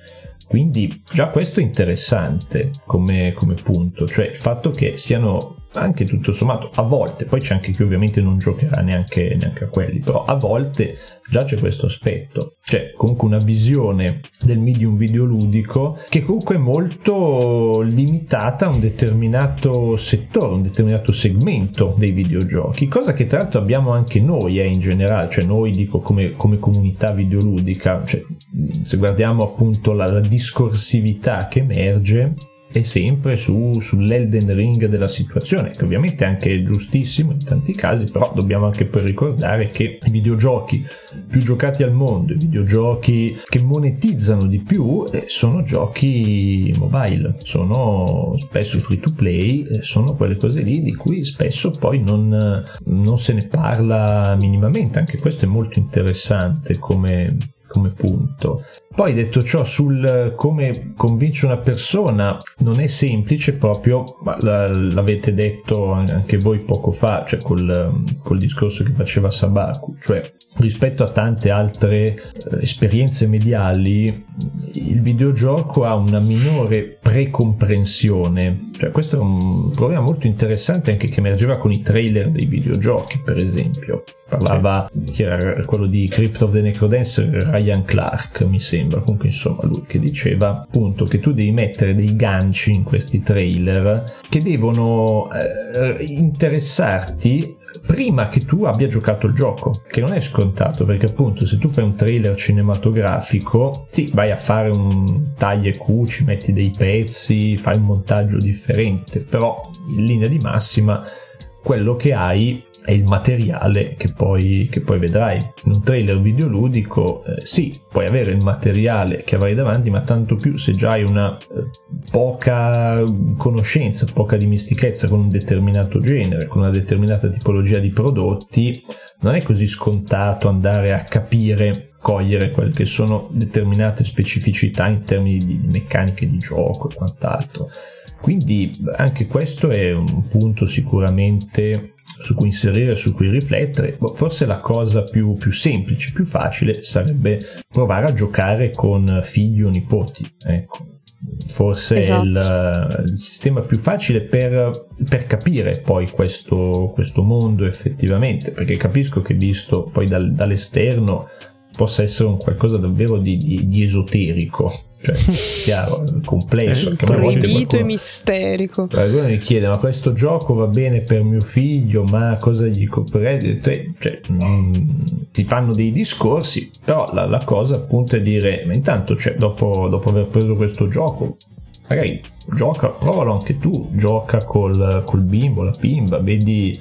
quindi già questo è interessante come, come punto, cioè il fatto che siano anche tutto sommato a volte, poi c'è anche chi ovviamente non giocherà neanche, neanche a quelli, però a volte già c'è questo aspetto, c'è comunque una visione del medium videoludico che comunque è molto limitata a un determinato settore, un determinato segmento dei videogiochi, cosa che tra l'altro abbiamo anche noi eh, in generale, cioè noi dico come, come comunità videoludica, cioè, se guardiamo appunto la, la discorsività che emerge è sempre su, sull'Elden Ring della situazione, che ovviamente è anche giustissimo in tanti casi, però dobbiamo anche poi ricordare che i videogiochi più giocati al mondo, i videogiochi che monetizzano di più, eh, sono giochi mobile, sono spesso free to play, eh, sono quelle cose lì di cui spesso poi non, non se ne parla minimamente, anche questo è molto interessante come, come punto. Poi detto ciò sul come convincere una persona non è semplice proprio, ma la- l'avete detto anche voi poco fa, cioè col, col discorso che faceva Sabaku, cioè rispetto a tante altre eh, esperienze mediali il videogioco ha una minore precomprensione, cioè questo è un problema molto interessante anche che emergeva con i trailer dei videogiochi per esempio parlava chi era quello di Crypt of the Necrodancer? Ryan Clark mi sembra. Comunque insomma lui che diceva appunto che tu devi mettere dei ganci in questi trailer che devono eh, interessarti prima che tu abbia giocato il gioco che non è scontato perché appunto se tu fai un trailer cinematografico sì vai a fare un taglia e cuci metti dei pezzi fai un montaggio differente però in linea di massima quello che hai è il materiale che poi, che poi vedrai. In un trailer videoludico, eh, sì, puoi avere il materiale che avrai davanti, ma tanto più se già hai una eh, poca conoscenza, poca dimestichezza con un determinato genere, con una determinata tipologia di prodotti, non è così scontato andare a capire cogliere quelle che sono determinate specificità in termini di, meccaniche di gioco e quant'altro. Quindi anche questo è un punto sicuramente su cui inserire, su cui riflettere. Boh, forse la cosa più, più, semplice, più facile sarebbe provare a giocare con figli o nipoti. Ecco. Forse esatto. è il, il, sistema più facile per, per capire poi questo, questo, mondo effettivamente, perché capisco che visto poi dal, dall'esterno possa essere un qualcosa davvero di, di, di esoterico, cioè chiaro, complesso. Eh, proibito e misterico. Qualcuno mi chiede: Ma questo gioco va bene per mio figlio? Ma cosa gli comprerete? Cioè, mh, mm, si fanno dei discorsi, però la, la, cosa appunto è dire: Ma intanto, cioè, dopo, dopo aver preso questo gioco, magari gioca, provalo anche tu, gioca col, col bimbo, la bimba, vedi,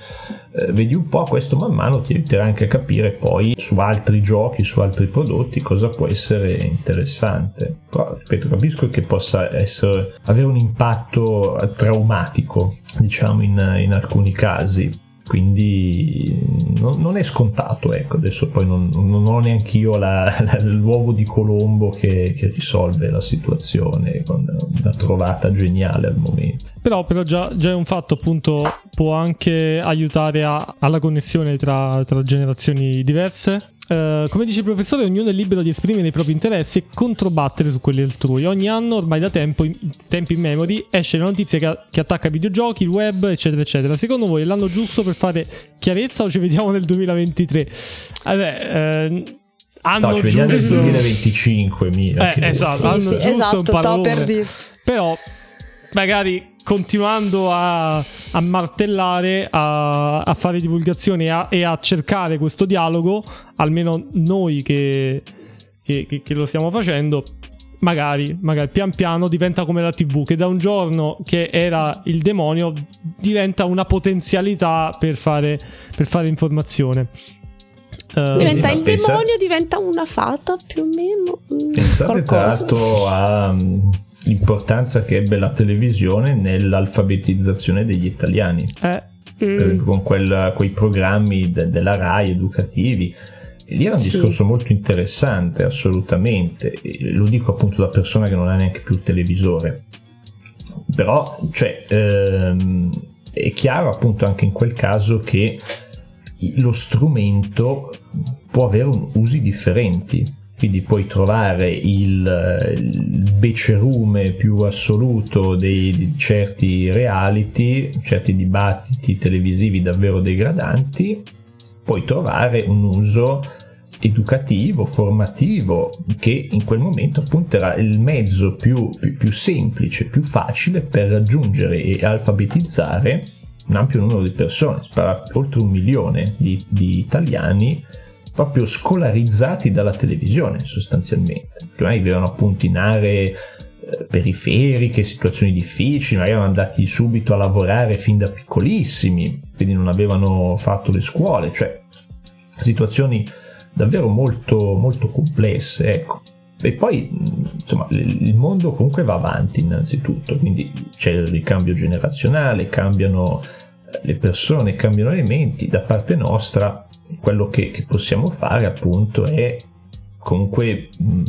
eh, vedi, un po', questo man mano ti aiuterà anche a capire poi su altri giochi, su altri prodotti cosa può essere interessante. Però, ripeto, capisco che possa essere, avere un impatto traumatico, diciamo in, in alcuni casi, quindi non, non, è scontato ecco adesso poi non, non ho neanche io l'uovo di Colombo che, che, risolve la situazione con una trovata geniale al momento. Però, però già, già, è un fatto appunto può anche aiutare a, alla connessione tra, tra generazioni diverse Uh, come dice il professore, ognuno è libero di esprimere i propri interessi e controbattere su quelli altrui. Ogni anno, ormai da tempo, in, tempi in memory, esce la notizia che, che attacca videogiochi, il web, eccetera, eccetera. Secondo voi è l'anno giusto per fare chiarezza o ci vediamo nel 2023? Vabbè, eh, anno no, ci vediamo nel 2025. Mira, eh, esatto, sì, anno sì, giusto esatto, stavo per dire. Però, magari continuando a, a martellare, a, a, fare divulgazione a, e a cercare questo dialogo, almeno noi che, che, che, che lo stiamo facendo, magari, magari pian piano diventa come la TV, che da un giorno che era il demonio diventa una potenzialità per fare, per fare informazione. Uh, diventa il pensa... demonio, diventa una fata più o meno. Mm, Pensate tra l'altro a l'importanza che ebbe la televisione nell'alfabetizzazione degli italiani. Eh. Mm. Con quel, quei programmi de, della RAI educativi. lì era un sì. discorso molto interessante, assolutamente. Lo dico appunto da persona che non ha neanche più il televisore. Però, cioè, ehm, è chiaro appunto anche in quel caso che lo strumento può avere un, usi differenti quindi puoi trovare il, il becerume più assoluto dei, di certi reality, certi dibattiti televisivi davvero degradanti, puoi trovare un uso educativo, formativo, che in quel momento appunto il mezzo più, più, più semplice, più facile per raggiungere e alfabetizzare un ampio numero di persone, oltre un milione di, di italiani proprio scolarizzati dalla televisione sostanzialmente. Prima vivevano appunto in aree eh, periferiche, situazioni difficili, magari erano andati subito a lavorare fin da piccolissimi, quindi non avevano fatto le scuole, cioè situazioni davvero molto, molto complesse, ecco. E poi, insomma, il mondo comunque va avanti innanzitutto, quindi c'è il ricambio generazionale, cambiano eh, le persone, cambiano le menti, da parte nostra quello che, che possiamo fare appunto è comunque mh,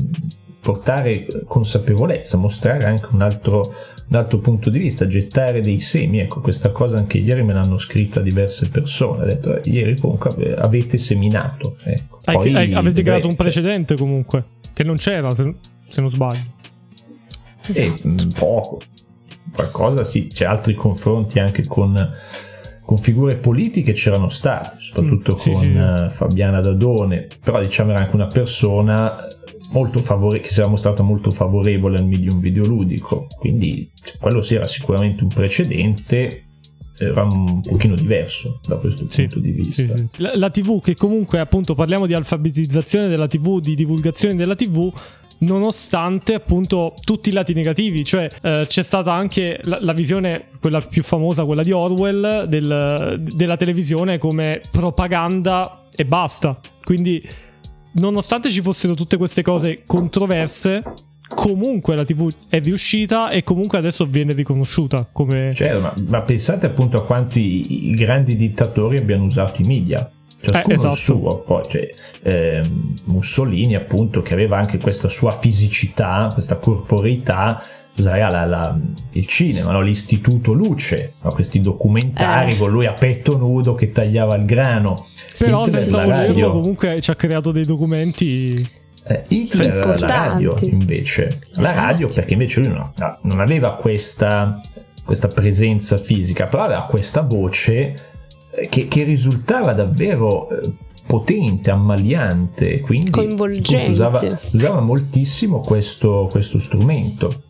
portare consapevolezza, mostrare anche un altro, un altro, punto di vista, gettare dei semi. Ecco, questa cosa anche ieri me l'hanno scritta diverse persone. Ho detto, eh, ieri comunque avete seminato. Ecco. Poi, hai, avete creato un precedente comunque, che non c'era, se, se non sbaglio. Esatto. E, mh, poco. Qualcosa sì, c'è altri confronti anche con con figure politiche c'erano state, soprattutto mm, con sì, sì. Uh, Fabiana Dadone, però diciamo era anche una persona molto favore- che si era mostrata molto favorevole al medium videoludico, quindi cioè, quello sì era sicuramente un precedente, era un pochino diverso da questo sì, punto di vista. Sì, sì. La, la, TV, che comunque appunto parliamo di alfabetizzazione della TV, di divulgazione della TV, nonostante appunto tutti i lati negativi, cioè eh, c'è stata anche la, la, visione, quella più famosa, quella di Orwell, del, della televisione come propaganda e basta. Quindi nonostante ci fossero tutte queste cose controverse, comunque la TV è riuscita e comunque adesso viene riconosciuta come... Certo, ma, ma pensate appunto a quanti i grandi dittatori abbiano usato i media ciascuno eh, esatto. il suo. Poi cioè, eh, Mussolini, appunto, che aveva anche questa sua fisicità, questa corporeità, usava la, la, il cinema, no? l'istituto luce, no? questi documentari eh. con lui a petto nudo che tagliava il grano. Però senza volerlo comunque ci ha creato dei documenti eh, Hitler la radio invece, la radio perché invece lui no, non aveva questa, questa, presenza fisica, però aveva questa voce eh, che, che risultava davvero eh, potente, ammaliante, quindi coinvolgente. Usava, usava moltissimo questo, questo, strumento.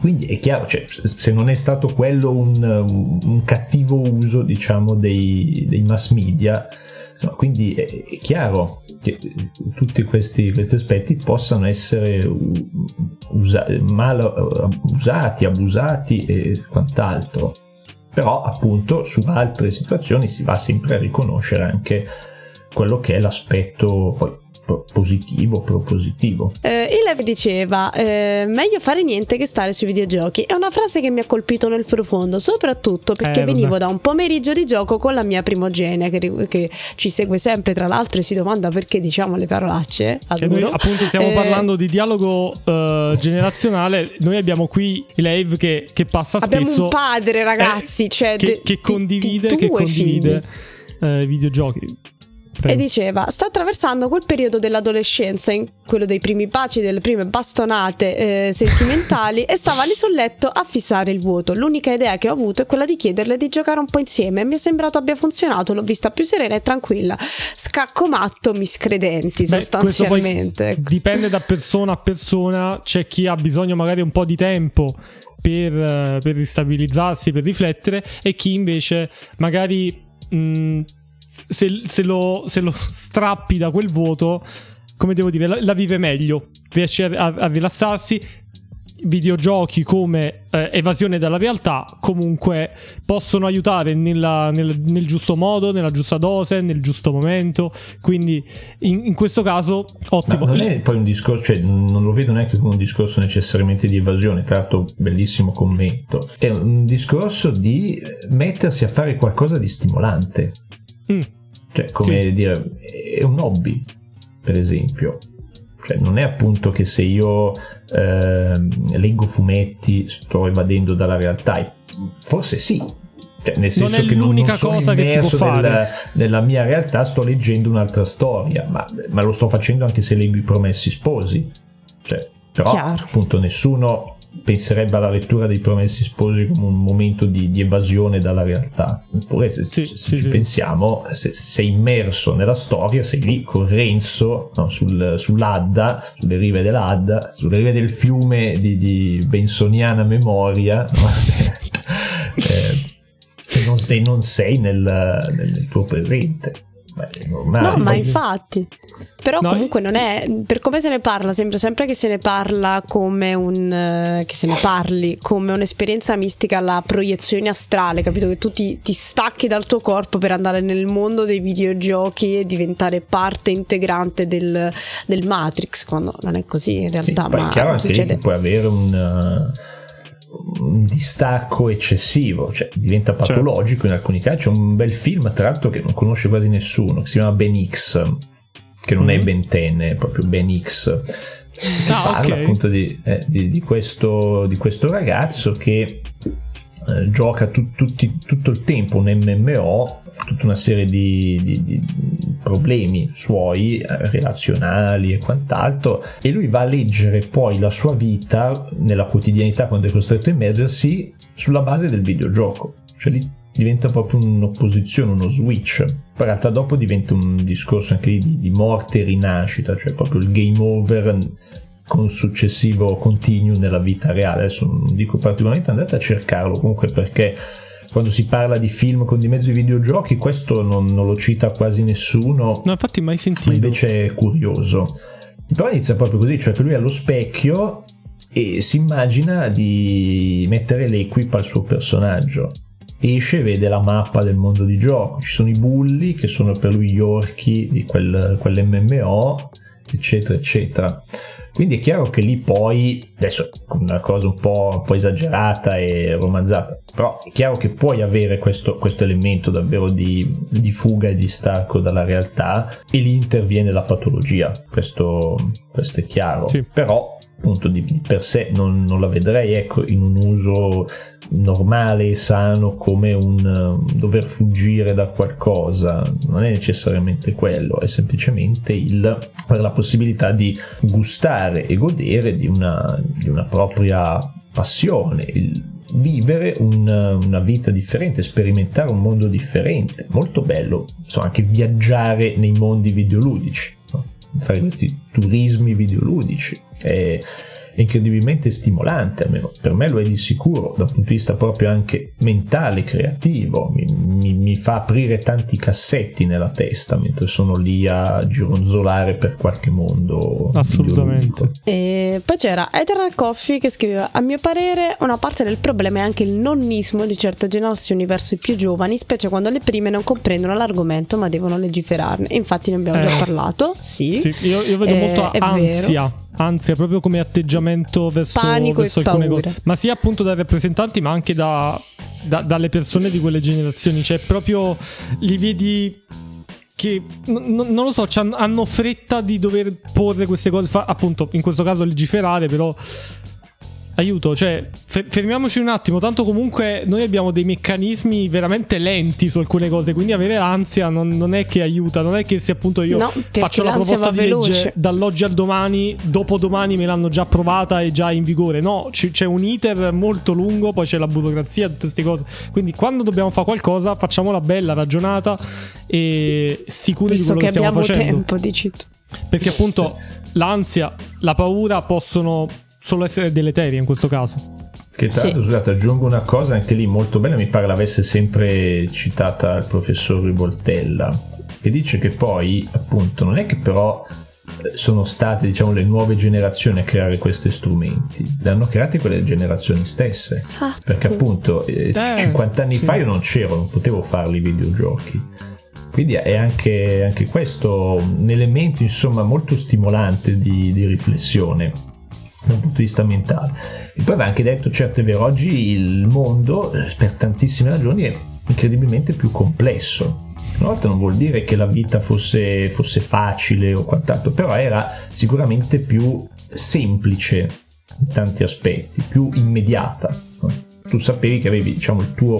Quindi è chiaro, cioè, se non è stato quello un, un cattivo uso, diciamo, dei, dei mass media, No, quindi è, è, chiaro che tutti questi, questi aspetti possano essere usa, mal usati, abusati e quant'altro. Però appunto su altre situazioni si va sempre a riconoscere anche quello che è l'aspetto poi positivo, propositivo. Eh, Elev diceva: eh, Meglio fare niente che stare sui videogiochi. È una frase che mi ha colpito nel profondo, soprattutto perché eh, venivo da un pomeriggio di gioco con la mia primogenea che, che, ci segue sempre, tra l'altro, e si domanda perché diciamo le parolacce. Noi, appunto, stiamo eh, parlando di dialogo uh, generazionale. Noi abbiamo qui Elev che, che passa abbiamo spesso. Abbiamo un padre, ragazzi, eh, cioè, che, de, che condivide, che condivide uh, e diceva: Sta attraversando quel periodo dell'adolescenza, in quello dei primi baci, delle prime bastonate eh, sentimentali, e stava lì sul letto a fissare il vuoto. L'unica idea che ho avuto è quella di chiederle di giocare un po' insieme. Mi è sembrato abbia funzionato, l'ho vista più serena e tranquilla. Scacco matto, miscredenti, Beh, sostanzialmente. dipende da persona a persona. C'è chi ha bisogno magari un po' di tempo per, eh, per ristabilizzarsi, per riflettere, e chi invece magari. Mh, se, se, lo, se, lo, strappi da quel voto, come devo dire, la, la vive meglio, riesce a, a, a rilassarsi. Videogiochi come eh, evasione dalla realtà comunque possono aiutare nella, nel, nel, giusto modo, nella giusta dose, nel giusto momento. Quindi in, in questo caso ottimo. Ma non è poi un discorso, cioè non lo vedo neanche come un discorso necessariamente di evasione, tra l'altro bellissimo commento. È un discorso di mettersi a fare qualcosa di stimolante. Mm. Cioè, come sì. dire, è un hobby, per esempio. Cioè, non è appunto che se io eh, leggo fumetti sto evadendo dalla realtà. Forse sì, cioè, nel senso non è che l'unica non, non cosa che si può fare nella, nella, mia realtà sto leggendo un'altra storia ma, ma, lo sto facendo anche se leggo i promessi sposi cioè, però Chiaro. appunto nessuno penserebbe alla lettura dei Promessi Sposi come un momento di, di evasione dalla realtà. Eppure, se, sì, se sì, ci sì. pensiamo, se, sei immerso nella storia, sei lì con Renzo no, sul, sull'Adda, sulle rive dell'Adda, sulle rive del fiume di, di bensoniana memoria. No? eh, e, non, e, non, sei nel, nel, nel tuo presente. No, ma infatti. Però no, comunque non è. Per come se ne parla, sembra sempre che se ne parla come un. che se ne parli come un'esperienza mistica alla proiezione astrale, capito? Che tu ti, ti stacchi dal tuo corpo per andare nel mondo dei videogiochi e diventare parte integrante del, del Matrix, quando non è così in realtà. Sì, ma è chiaro anche che puoi avere un un distacco eccessivo, cioè diventa certo. patologico certo. in alcuni casi. C'è un bel film, tra l'altro, che non conosce quasi nessuno, che si chiama Ben X, che non mm-hmm. è Ben Ten, è proprio Ben X. Che ah, parla okay. appunto di, eh, di, di, questo, di, questo, ragazzo che eh, gioca tu, tutti, tutto il tempo un MMO tutta una serie di problemi suoi eh, relazionali e quant'altro e lui va a leggere poi la sua vita nella quotidianità quando è costretto a immergersi sulla base del videogioco cioè lì diventa proprio un'opposizione, uno switch. Poi in realtà dopo diventa un discorso anche di, di morte e rinascita, cioè proprio il game over con successivo continuo nella vita reale. Adesso non dico particolarmente, andate a cercarlo comunque perché quando si parla di film con di mezzo i videogiochi, questo non, non, lo cita quasi nessuno. No, infatti mai sentito. Ma invece è curioso. Però inizia proprio così, cioè che lui è allo specchio e si immagina di mettere l'equip al suo personaggio. Esce e vede la mappa del mondo di gioco. Ci sono i bulli che sono per lui gli orchi di quel, quell'MMO, eccetera, eccetera. Quindi è chiaro che lì poi, adesso una cosa un po', un po esagerata e romanzata, però è chiaro che puoi avere questo, questo elemento davvero di, di, fuga e di stacco dalla realtà e lì interviene la patologia, questo, questo è chiaro. Sì. Però appunto di, di per sé non, non, la vedrei ecco, in un uso normale e sano come un um, dover fuggire da qualcosa. Non è necessariamente quello è semplicemente il, la possibilità di gustare e godere di una, di una propria passione il vivere un, una vita differente sperimentare un mondo differente. Molto bello insomma anche viaggiare nei mondi videoludici fare questi turismi videoludici. È incredibilmente stimolante, almeno per me lo è di sicuro, dal punto di vista proprio anche mentale, creativo, mi, mi, mi fa aprire tanti cassetti nella testa mentre sono lì a gironzolare per qualche mondo. Assolutamente. E poi c'era Eternal Coffee che scriveva: A mio parere, una parte del problema è anche il nonnismo di certe generazioni verso i più giovani, specie quando le prime non comprendono l'argomento ma devono legiferarne. Infatti, ne abbiamo eh, già parlato. Sì, sì io, io, vedo eh, molto ansia. Vero ansia proprio come atteggiamento verso, Panico verso alcune paura. cose, ma sia appunto dai rappresentanti, ma anche da, da, dalle persone di quelle generazioni. Cioè, proprio li vedi che non lo so, hanno fretta di dover porre queste cose, fa- appunto, in questo caso legiferare, però aiuto, cioè, fermiamoci un attimo, tanto comunque noi abbiamo dei meccanismi veramente lenti su alcune cose, quindi avere l'ansia non, non è che aiuta, non è che se appunto io no, faccio la proposta di veloce. legge dall'oggi al domani, dopo domani me l'hanno già approvata e già in vigore, no, c- c'è un iter molto lungo, poi c'è la burocrazia, tutte queste cose, quindi quando dobbiamo fare qualcosa facciamola bella, ragionata e sicuri Visto di quello che, che stiamo facendo. tempo, dici tu. Perché appunto l'ansia, la paura possono solo essere deleterie in questo caso. Che tra l'altro, sì. scusate, aggiungo una cosa anche lì molto bella, mi pare l'avesse sempre citata il professor Rivoltella, che dice che poi, appunto, non è che però eh, sono state diciamo le nuove generazioni a creare questi strumenti le hanno create quelle generazioni stesse esatto. perché appunto eh, eh, 50 anni sì. fa io non c'ero non potevo farli i videogiochi quindi è anche, anche questo un elemento insomma molto stimolante di, di riflessione da un punto di vista mentale. E poi va anche detto, certo è vero, oggi il mondo eh, per tantissime ragioni è incredibilmente più complesso. Una volta non vuol dire che la vita fosse, fosse facile o quant'altro, però era sicuramente più semplice in tanti aspetti, più immediata. Tu sapevi che avevi diciamo, il tuo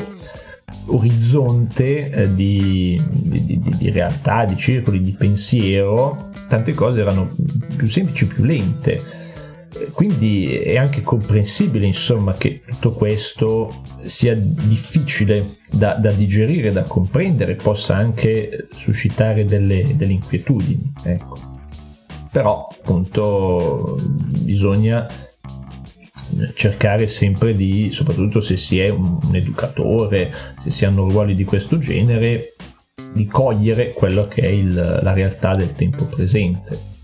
orizzonte eh, di, di, di, di, realtà, di circoli, di pensiero, tante cose erano più semplici, più lente quindi è anche comprensibile insomma che tutto questo sia difficile da, da digerire, da comprendere, possa anche suscitare delle, delle inquietudini. Ecco. Però appunto bisogna cercare sempre di, soprattutto se si è un, educatore, se si hanno ruoli di questo genere, di cogliere quello che è il, la realtà del tempo presente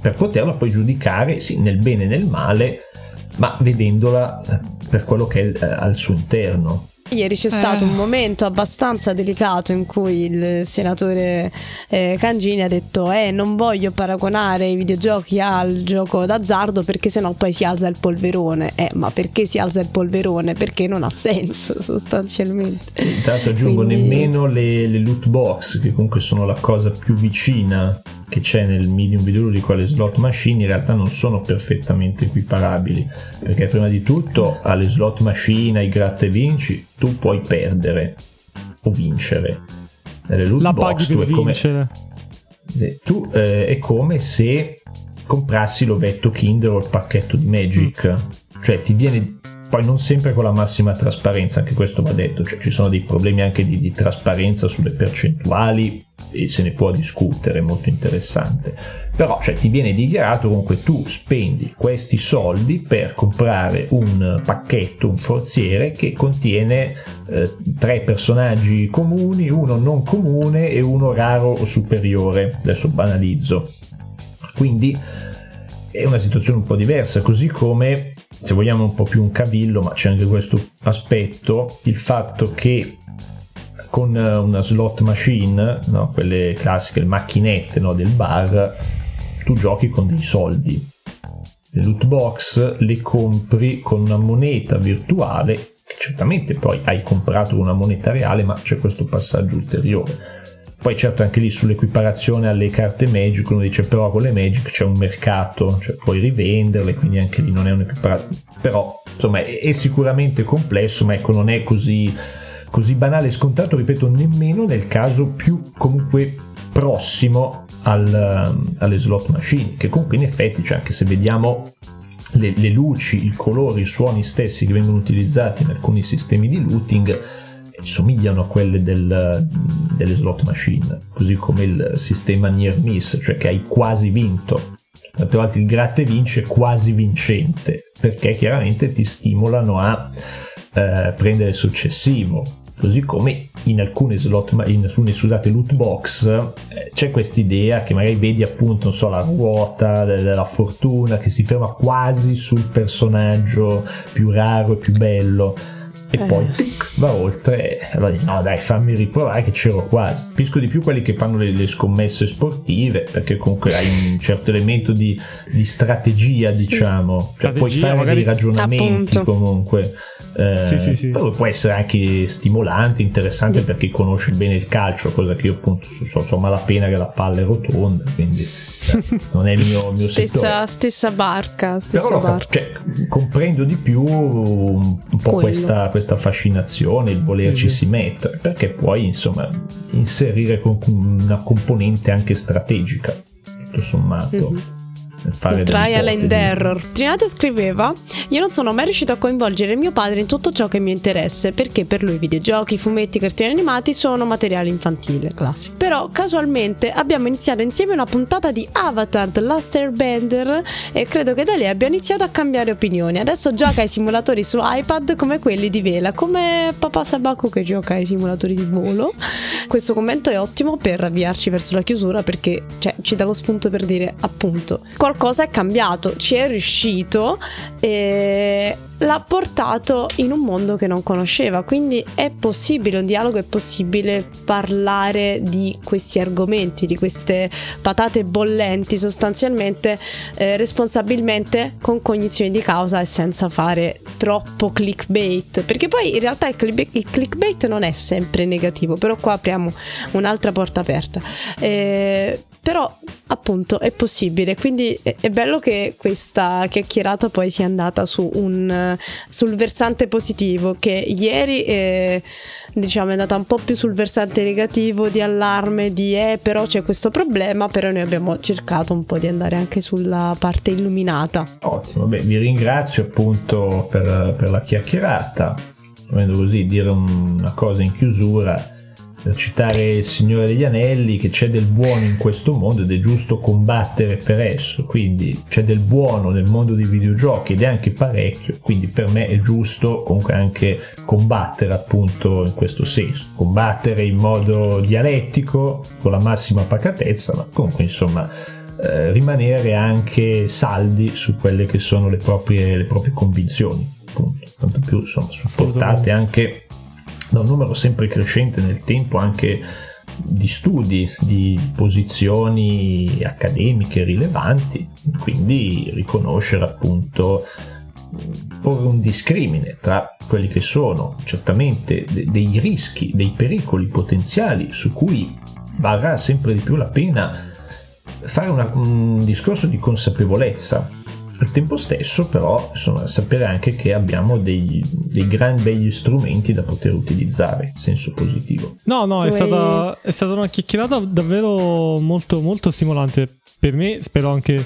per poterla poi giudicare sì, nel bene e nel male, ma vedendola eh, per quello che è eh, al suo interno. Ieri c'è eh. stato un momento abbastanza delicato in cui il senatore eh, Cangini ha detto eh non voglio paragonare i videogiochi al gioco d'azzardo perché sennò poi si alza il polverone. Eh ma perché si alza il polverone? Perché non ha senso sostanzialmente. Intanto aggiungo Quindi... nemmeno le, le loot box che comunque sono la cosa più vicina che c'è nel medium videoludico alle slot machine in realtà non sono perfettamente equiparabili perché prima di tutto alle slot machine, ai gratta e vinci tu puoi perdere o vincere. Nelle loot la box paghi per vincere. Come, tu eh, è come se comprassi l'ovetto Kinder o il pacchetto di Magic. Mm. cioè ti viene poi non sempre con la massima trasparenza, anche questo va detto, cioè ci sono dei problemi anche di, di trasparenza sulle percentuali e se ne può discutere, è molto interessante. Però cioè, ti viene dichiarato comunque tu spendi questi soldi per comprare un pacchetto, un forziere che contiene eh, tre personaggi comuni, uno non comune e uno raro o superiore. Adesso banalizzo. Quindi è una situazione un po' diversa, così come se vogliamo un po' più un cavillo, ma c'è anche questo aspetto, il fatto che con una slot machine, no, quelle classiche macchinette no, del bar, tu giochi con dei soldi. Le loot box le compri con una moneta virtuale che certamente poi hai comprato una moneta reale, ma c'è questo passaggio ulteriore. Poi certo anche lì sull'equiparazione alle carte Magic uno dice però con le Magic c'è un mercato, cioè puoi rivenderle, quindi anche lì non è un'equiparazione. Però insomma è, sicuramente complesso, ma ecco non è così, così banale e scontato, ripeto, nemmeno nel caso più comunque prossimo al, alle slot machine, che comunque in effetti, cioè anche se vediamo le, le, luci, i colori, i suoni stessi che vengono utilizzati in alcuni sistemi di looting somigliano a quelle del, delle slot machine, così come il sistema near miss, cioè che hai quasi vinto. Tante volte il gratte vince quasi vincente, perché chiaramente ti stimolano a eh, prendere il successivo. Così come in alcune slot, in alcune scusate, loot box eh, c'è questa idea che magari vedi appunto so, la ruota della fortuna che si ferma quasi sul personaggio più raro e più bello e eh. poi tic, va oltre e allora dici no dai fammi riprovare che c'ero quasi capisco di più quelli che fanno le, le, scommesse sportive perché comunque hai un certo elemento di, di strategia sì. diciamo cioè strategia, puoi fare magari... dei ragionamenti Appunto. comunque eh, sì, sì, sì. però può essere anche stimolante interessante sì. per chi conosce bene il calcio cosa che io appunto so, so malapena che la palla è rotonda quindi non è il mio, il mio stessa, stessa, barca, stessa Però barca. Cioè, comprendo di più un, po' questa, questa, fascinazione, il volerci mm-hmm. si mettere, perché puoi insomma inserire una componente anche strategica, tutto sommato. Mm-hmm trial and error. Trinate scriveva: Io non sono mai riuscito a coinvolgere mio padre in tutto ciò che mi interessa, perché per lui videogiochi, fumetti, cartoni animati sono materiale infantile, classico. Però casualmente abbiamo iniziato insieme una puntata di Avatar The Last Airbender e credo che da lì abbia iniziato a cambiare opinioni. Adesso gioca ai simulatori su iPad come quelli di vela, come papà Sabaku che gioca ai simulatori di volo. Questo commento è ottimo per avviarci verso la chiusura perché cioè, ci dà lo spunto per dire appunto qualcosa è cambiato, ci è riuscito e l'ha portato in un mondo che non conosceva. Quindi è possibile, un dialogo è possibile parlare di questi argomenti, di queste patate bollenti sostanzialmente eh, responsabilmente con cognizione di causa e senza fare troppo clickbait. Perché poi in realtà il, clickbait non è sempre negativo, però qua apriamo un'altra porta aperta. Eh, però appunto è possibile, quindi è bello che questa chiacchierata poi sia andata su un, sul versante positivo, che ieri è, diciamo, è andata un po' più sul versante negativo di allarme, di eh però c'è questo problema, però noi abbiamo cercato un po' di andare anche sulla parte illuminata. Ottimo, beh vi ringrazio appunto per, per la chiacchierata, volendo così dire una cosa in chiusura per citare il Signore degli Anelli, che c'è del buono in questo mondo ed è giusto combattere per esso, quindi c'è del buono nel mondo dei videogiochi ed è anche parecchio, quindi per me è giusto comunque anche combattere appunto in questo senso, combattere in modo dialettico, con la massima pacatezza, ma comunque insomma eh, rimanere anche saldi su quelle che sono le proprie, le proprie convinzioni, appunto, tanto più insomma supportate anche da un numero sempre crescente nel tempo anche di studi, di posizioni accademiche rilevanti, quindi riconoscere appunto porre un discrimine tra quelli che sono certamente dei rischi, dei pericoli potenziali su cui varrà sempre di più la pena fare una, un discorso di consapevolezza al tempo stesso, però, insomma, sapere anche che abbiamo dei, dei gran begli strumenti da poter utilizzare in senso positivo. No, no, è stata, è stata una chiacchierata davvero molto, molto stimolante per me, spero anche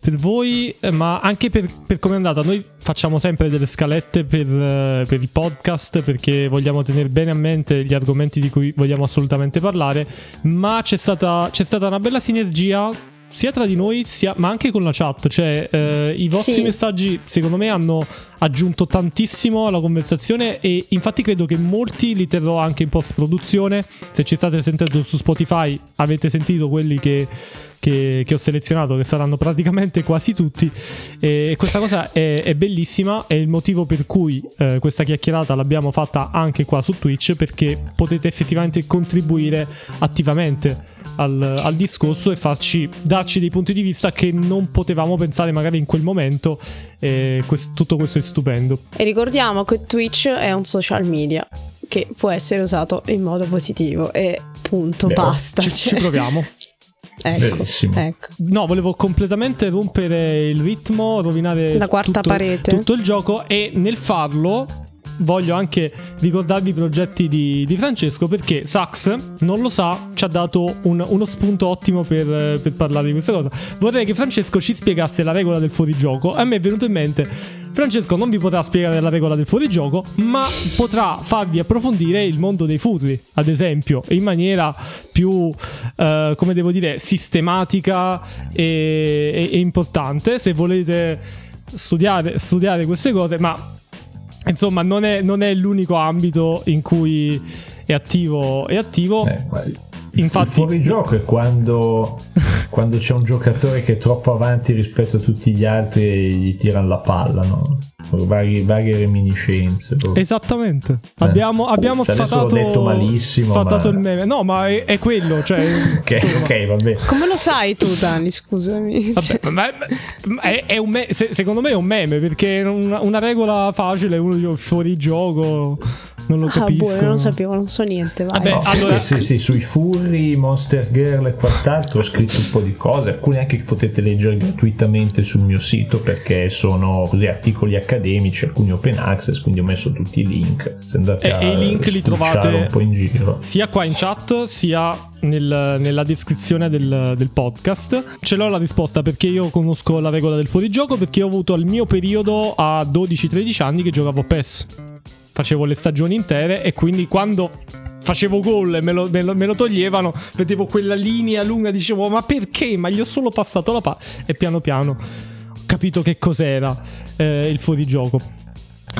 per voi, eh, ma anche per, per come è andata. Noi facciamo sempre delle scalette per, eh, per, il podcast perché vogliamo tenere bene a mente gli argomenti di cui vogliamo assolutamente parlare, ma c'è stata, c'è stata una bella sinergia sia tra di noi, sia, ma anche con la chat. Cioè, eh, i vostri sì. messaggi, secondo me, hanno aggiunto tantissimo alla conversazione. E infatti, credo che molti li terrò anche in post-produzione. Se ci state sentendo su Spotify, avete sentito quelli che che, che ho selezionato, che saranno praticamente quasi tutti. E questa cosa è, è bellissima, è il motivo per cui eh, questa chiacchierata l'abbiamo fatta anche qua su Twitch, perché potete effettivamente contribuire attivamente al, al discorso e farci, darci dei punti di vista che non potevamo pensare magari in quel momento. E questo, tutto questo è stupendo. E ricordiamo che Twitch è un social media che può essere usato in modo positivo e punto, Vero. basta. Ci, cioè. ci proviamo. Ecco, ecco. No, volevo completamente rompere il ritmo, rovinare La quarta tutto, parete. tutto il gioco e nel farlo voglio anche ricordarvi i progetti di, di Francesco perché Sax, non lo sa, ci ha dato un- uno spunto ottimo per, per parlare di questa cosa. Vorrei che Francesco ci spiegasse la regola del fuorigioco. A me è venuto in mente, Francesco non vi potrà spiegare la regola del fuorigioco, ma potrà farvi approfondire il mondo dei furri, ad esempio, in maniera più, eh, come devo dire, sistematica e, e- importante. Se volete studiare, studiare queste cose, ma insomma non è, non è l'unico ambito in cui è attivo, è attivo. Eh, Infatti- il fuorigioco è quando, quando c'è un giocatore che è troppo avanti rispetto a tutti gli altri e gli tirano la palla, no? Vari- varie reminiscenze. proprio. Esattamente. Abbiamo, abbiamo Cioè, sfatato, l'ho detto malissimo, sfatato ma- il meme. No, ma è, è quello. Cioè, Ok, insomma, ok, vabbè. Come lo sai tu, Dani? Scusami. Cioè, Vabbè, ma- ma- è, è un me- se- secondo me è un meme perché è una, una regola facile, uno dice fuori gioco, non lo ah, capisco. boh, non lo sapevo, non so niente. Vai. Vabbè, No, allora- eh, sì, sì, sui furri, Monster Girl e quant'altro ho scritto un po' di cose, alcune anche che potete leggere gratuitamente sul mio sito perché sono così articoli accademici, alcuni open access, quindi ho messo tutti i link. Se andate E- a e i link li trovate- un po' in giro. sia qua in chat sia nel- nella descrizione del, del podcast. Ce l'ho la risposta perché io conosco la regola del fuorigioco perché ho avuto il mio periodo a 12-13 anni che giocavo a PES. Facevo le stagioni intere e quindi quando facevo gol e me lo, me lo- me lo toglievano, vedevo quella linea lunga, dicevo ma perché? Ma gli ho solo passato la palla e piano piano ho capito che cos'era eh, il fuorigioco.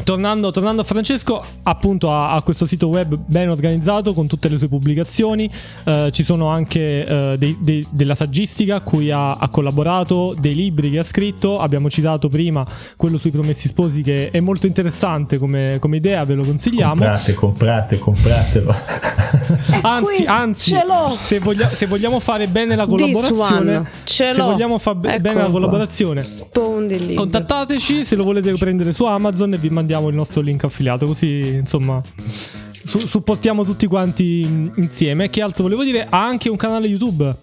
Tornando, tornando a Francesco, appunto ha, ha questo sito web ben organizzato con tutte le sue pubblicazioni, eh, ci sono anche eh, dei- dei- della saggistica a cui ha, ha collaborato, dei libri che ha scritto, abbiamo citato prima quello sui promessi sposi che è molto interessante come, come idea, ve lo consigliamo. Comprate, comprate, compratelo. Anzi, qui, anzi ce l'ho. se, voglia- se vogliamo fare bene la collaborazione, se vogliamo fare Eccolo bene la collaborazione. Contattateci se lo volete prendere su Amazon e vi mandiamo il nostro link affiliato. Così, insomma, su- supportiamo tutti quanti insieme. Che altro volevo dire? Ha anche un canale YouTube.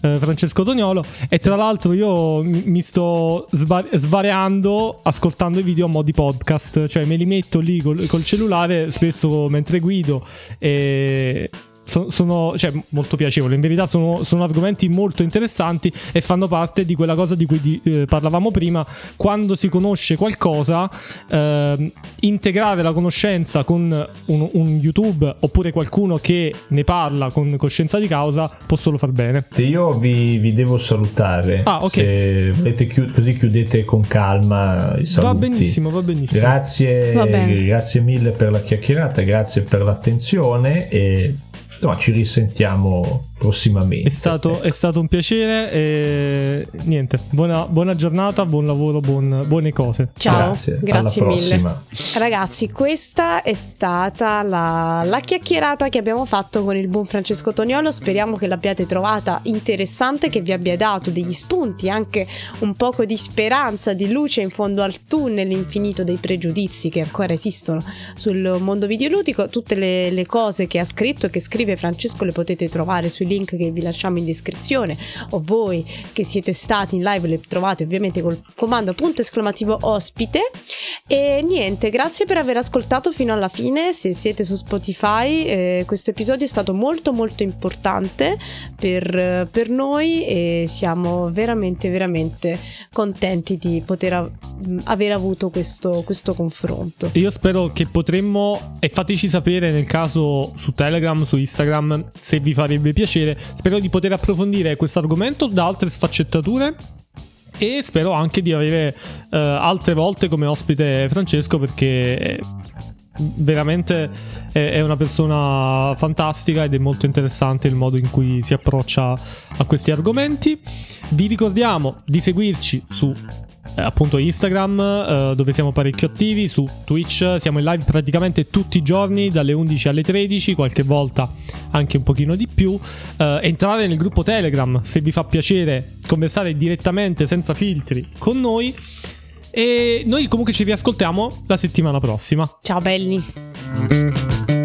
eh, Francesco Toniolo e tra l'altro io mi sto sva- svariando ascoltando i video a mo' di podcast cioè me li metto lì col, col cellulare spesso mentre guido e so- sono cioè, molto piacevoli. In verità sono, sono argomenti molto interessanti e fanno parte di quella cosa di cui di- eh, parlavamo prima. Quando si conosce qualcosa, ehm, integrare la conoscenza con un, un YouTube oppure qualcuno che ne parla con coscienza di causa può solo far bene. Io vi, vi devo salutare. Ah, ok. Se volete chiud- così chiudete con calma i saluti. Va benissimo, va benissimo. Grazie, Va grazie mille per la chiacchierata, grazie per l'attenzione e insomma, ci risentiamo prossimamente. È stato, è stato un piacere e niente, buona, buona giornata, buon lavoro, buon- buone cose. Ciao, Grazie, grazie, alla mille. prossima. Ragazzi, questa è stata la, la chiacchierata che abbiamo fatto con il buon Francesco Toniolo. Speriamo che l'abbiate trovata interessante, che vi abbia dato degli spunti, anche un poco di speranza, di luce in fondo al tunnel infinito dei pregiudizi che ancora esistono sul mondo videoludico. Tutte le, le cose che ha scritto e che scrive Francesco le potete trovare sui link che vi lasciamo in descrizione. O voi che siete stati in live le trovate ovviamente col comando punto esclamativo ospite. E niente grazie per aver ascoltato fino alla fine. Se siete su Spotify eh, questo episodio è stato molto molto importante per, per noi e siamo veramente veramente contenti di poter av- aver avuto questo, questo confronto. Io spero che potremmo, e fateci sapere nel caso su Telegram, su Instagram, se vi farebbe piacere, spero di poter approfondire questo argomento da altre sfaccettature. E spero anche di avere eh, altre volte come ospite Francesco perché veramente è, è una persona fantastica ed è molto interessante il modo in cui si approccia a questi argomenti. Vi ricordiamo di seguirci su appunto Instagram eh, dove siamo parecchio attivi, su Twitch siamo in live praticamente tutti i giorni dalle 11 alle 13, qualche volta anche un pochino di più. Eh, entrate nel gruppo Telegram se vi fa piacere conversare direttamente senza filtri con noi. E noi comunque ci riascoltiamo la settimana prossima. Ciao belli.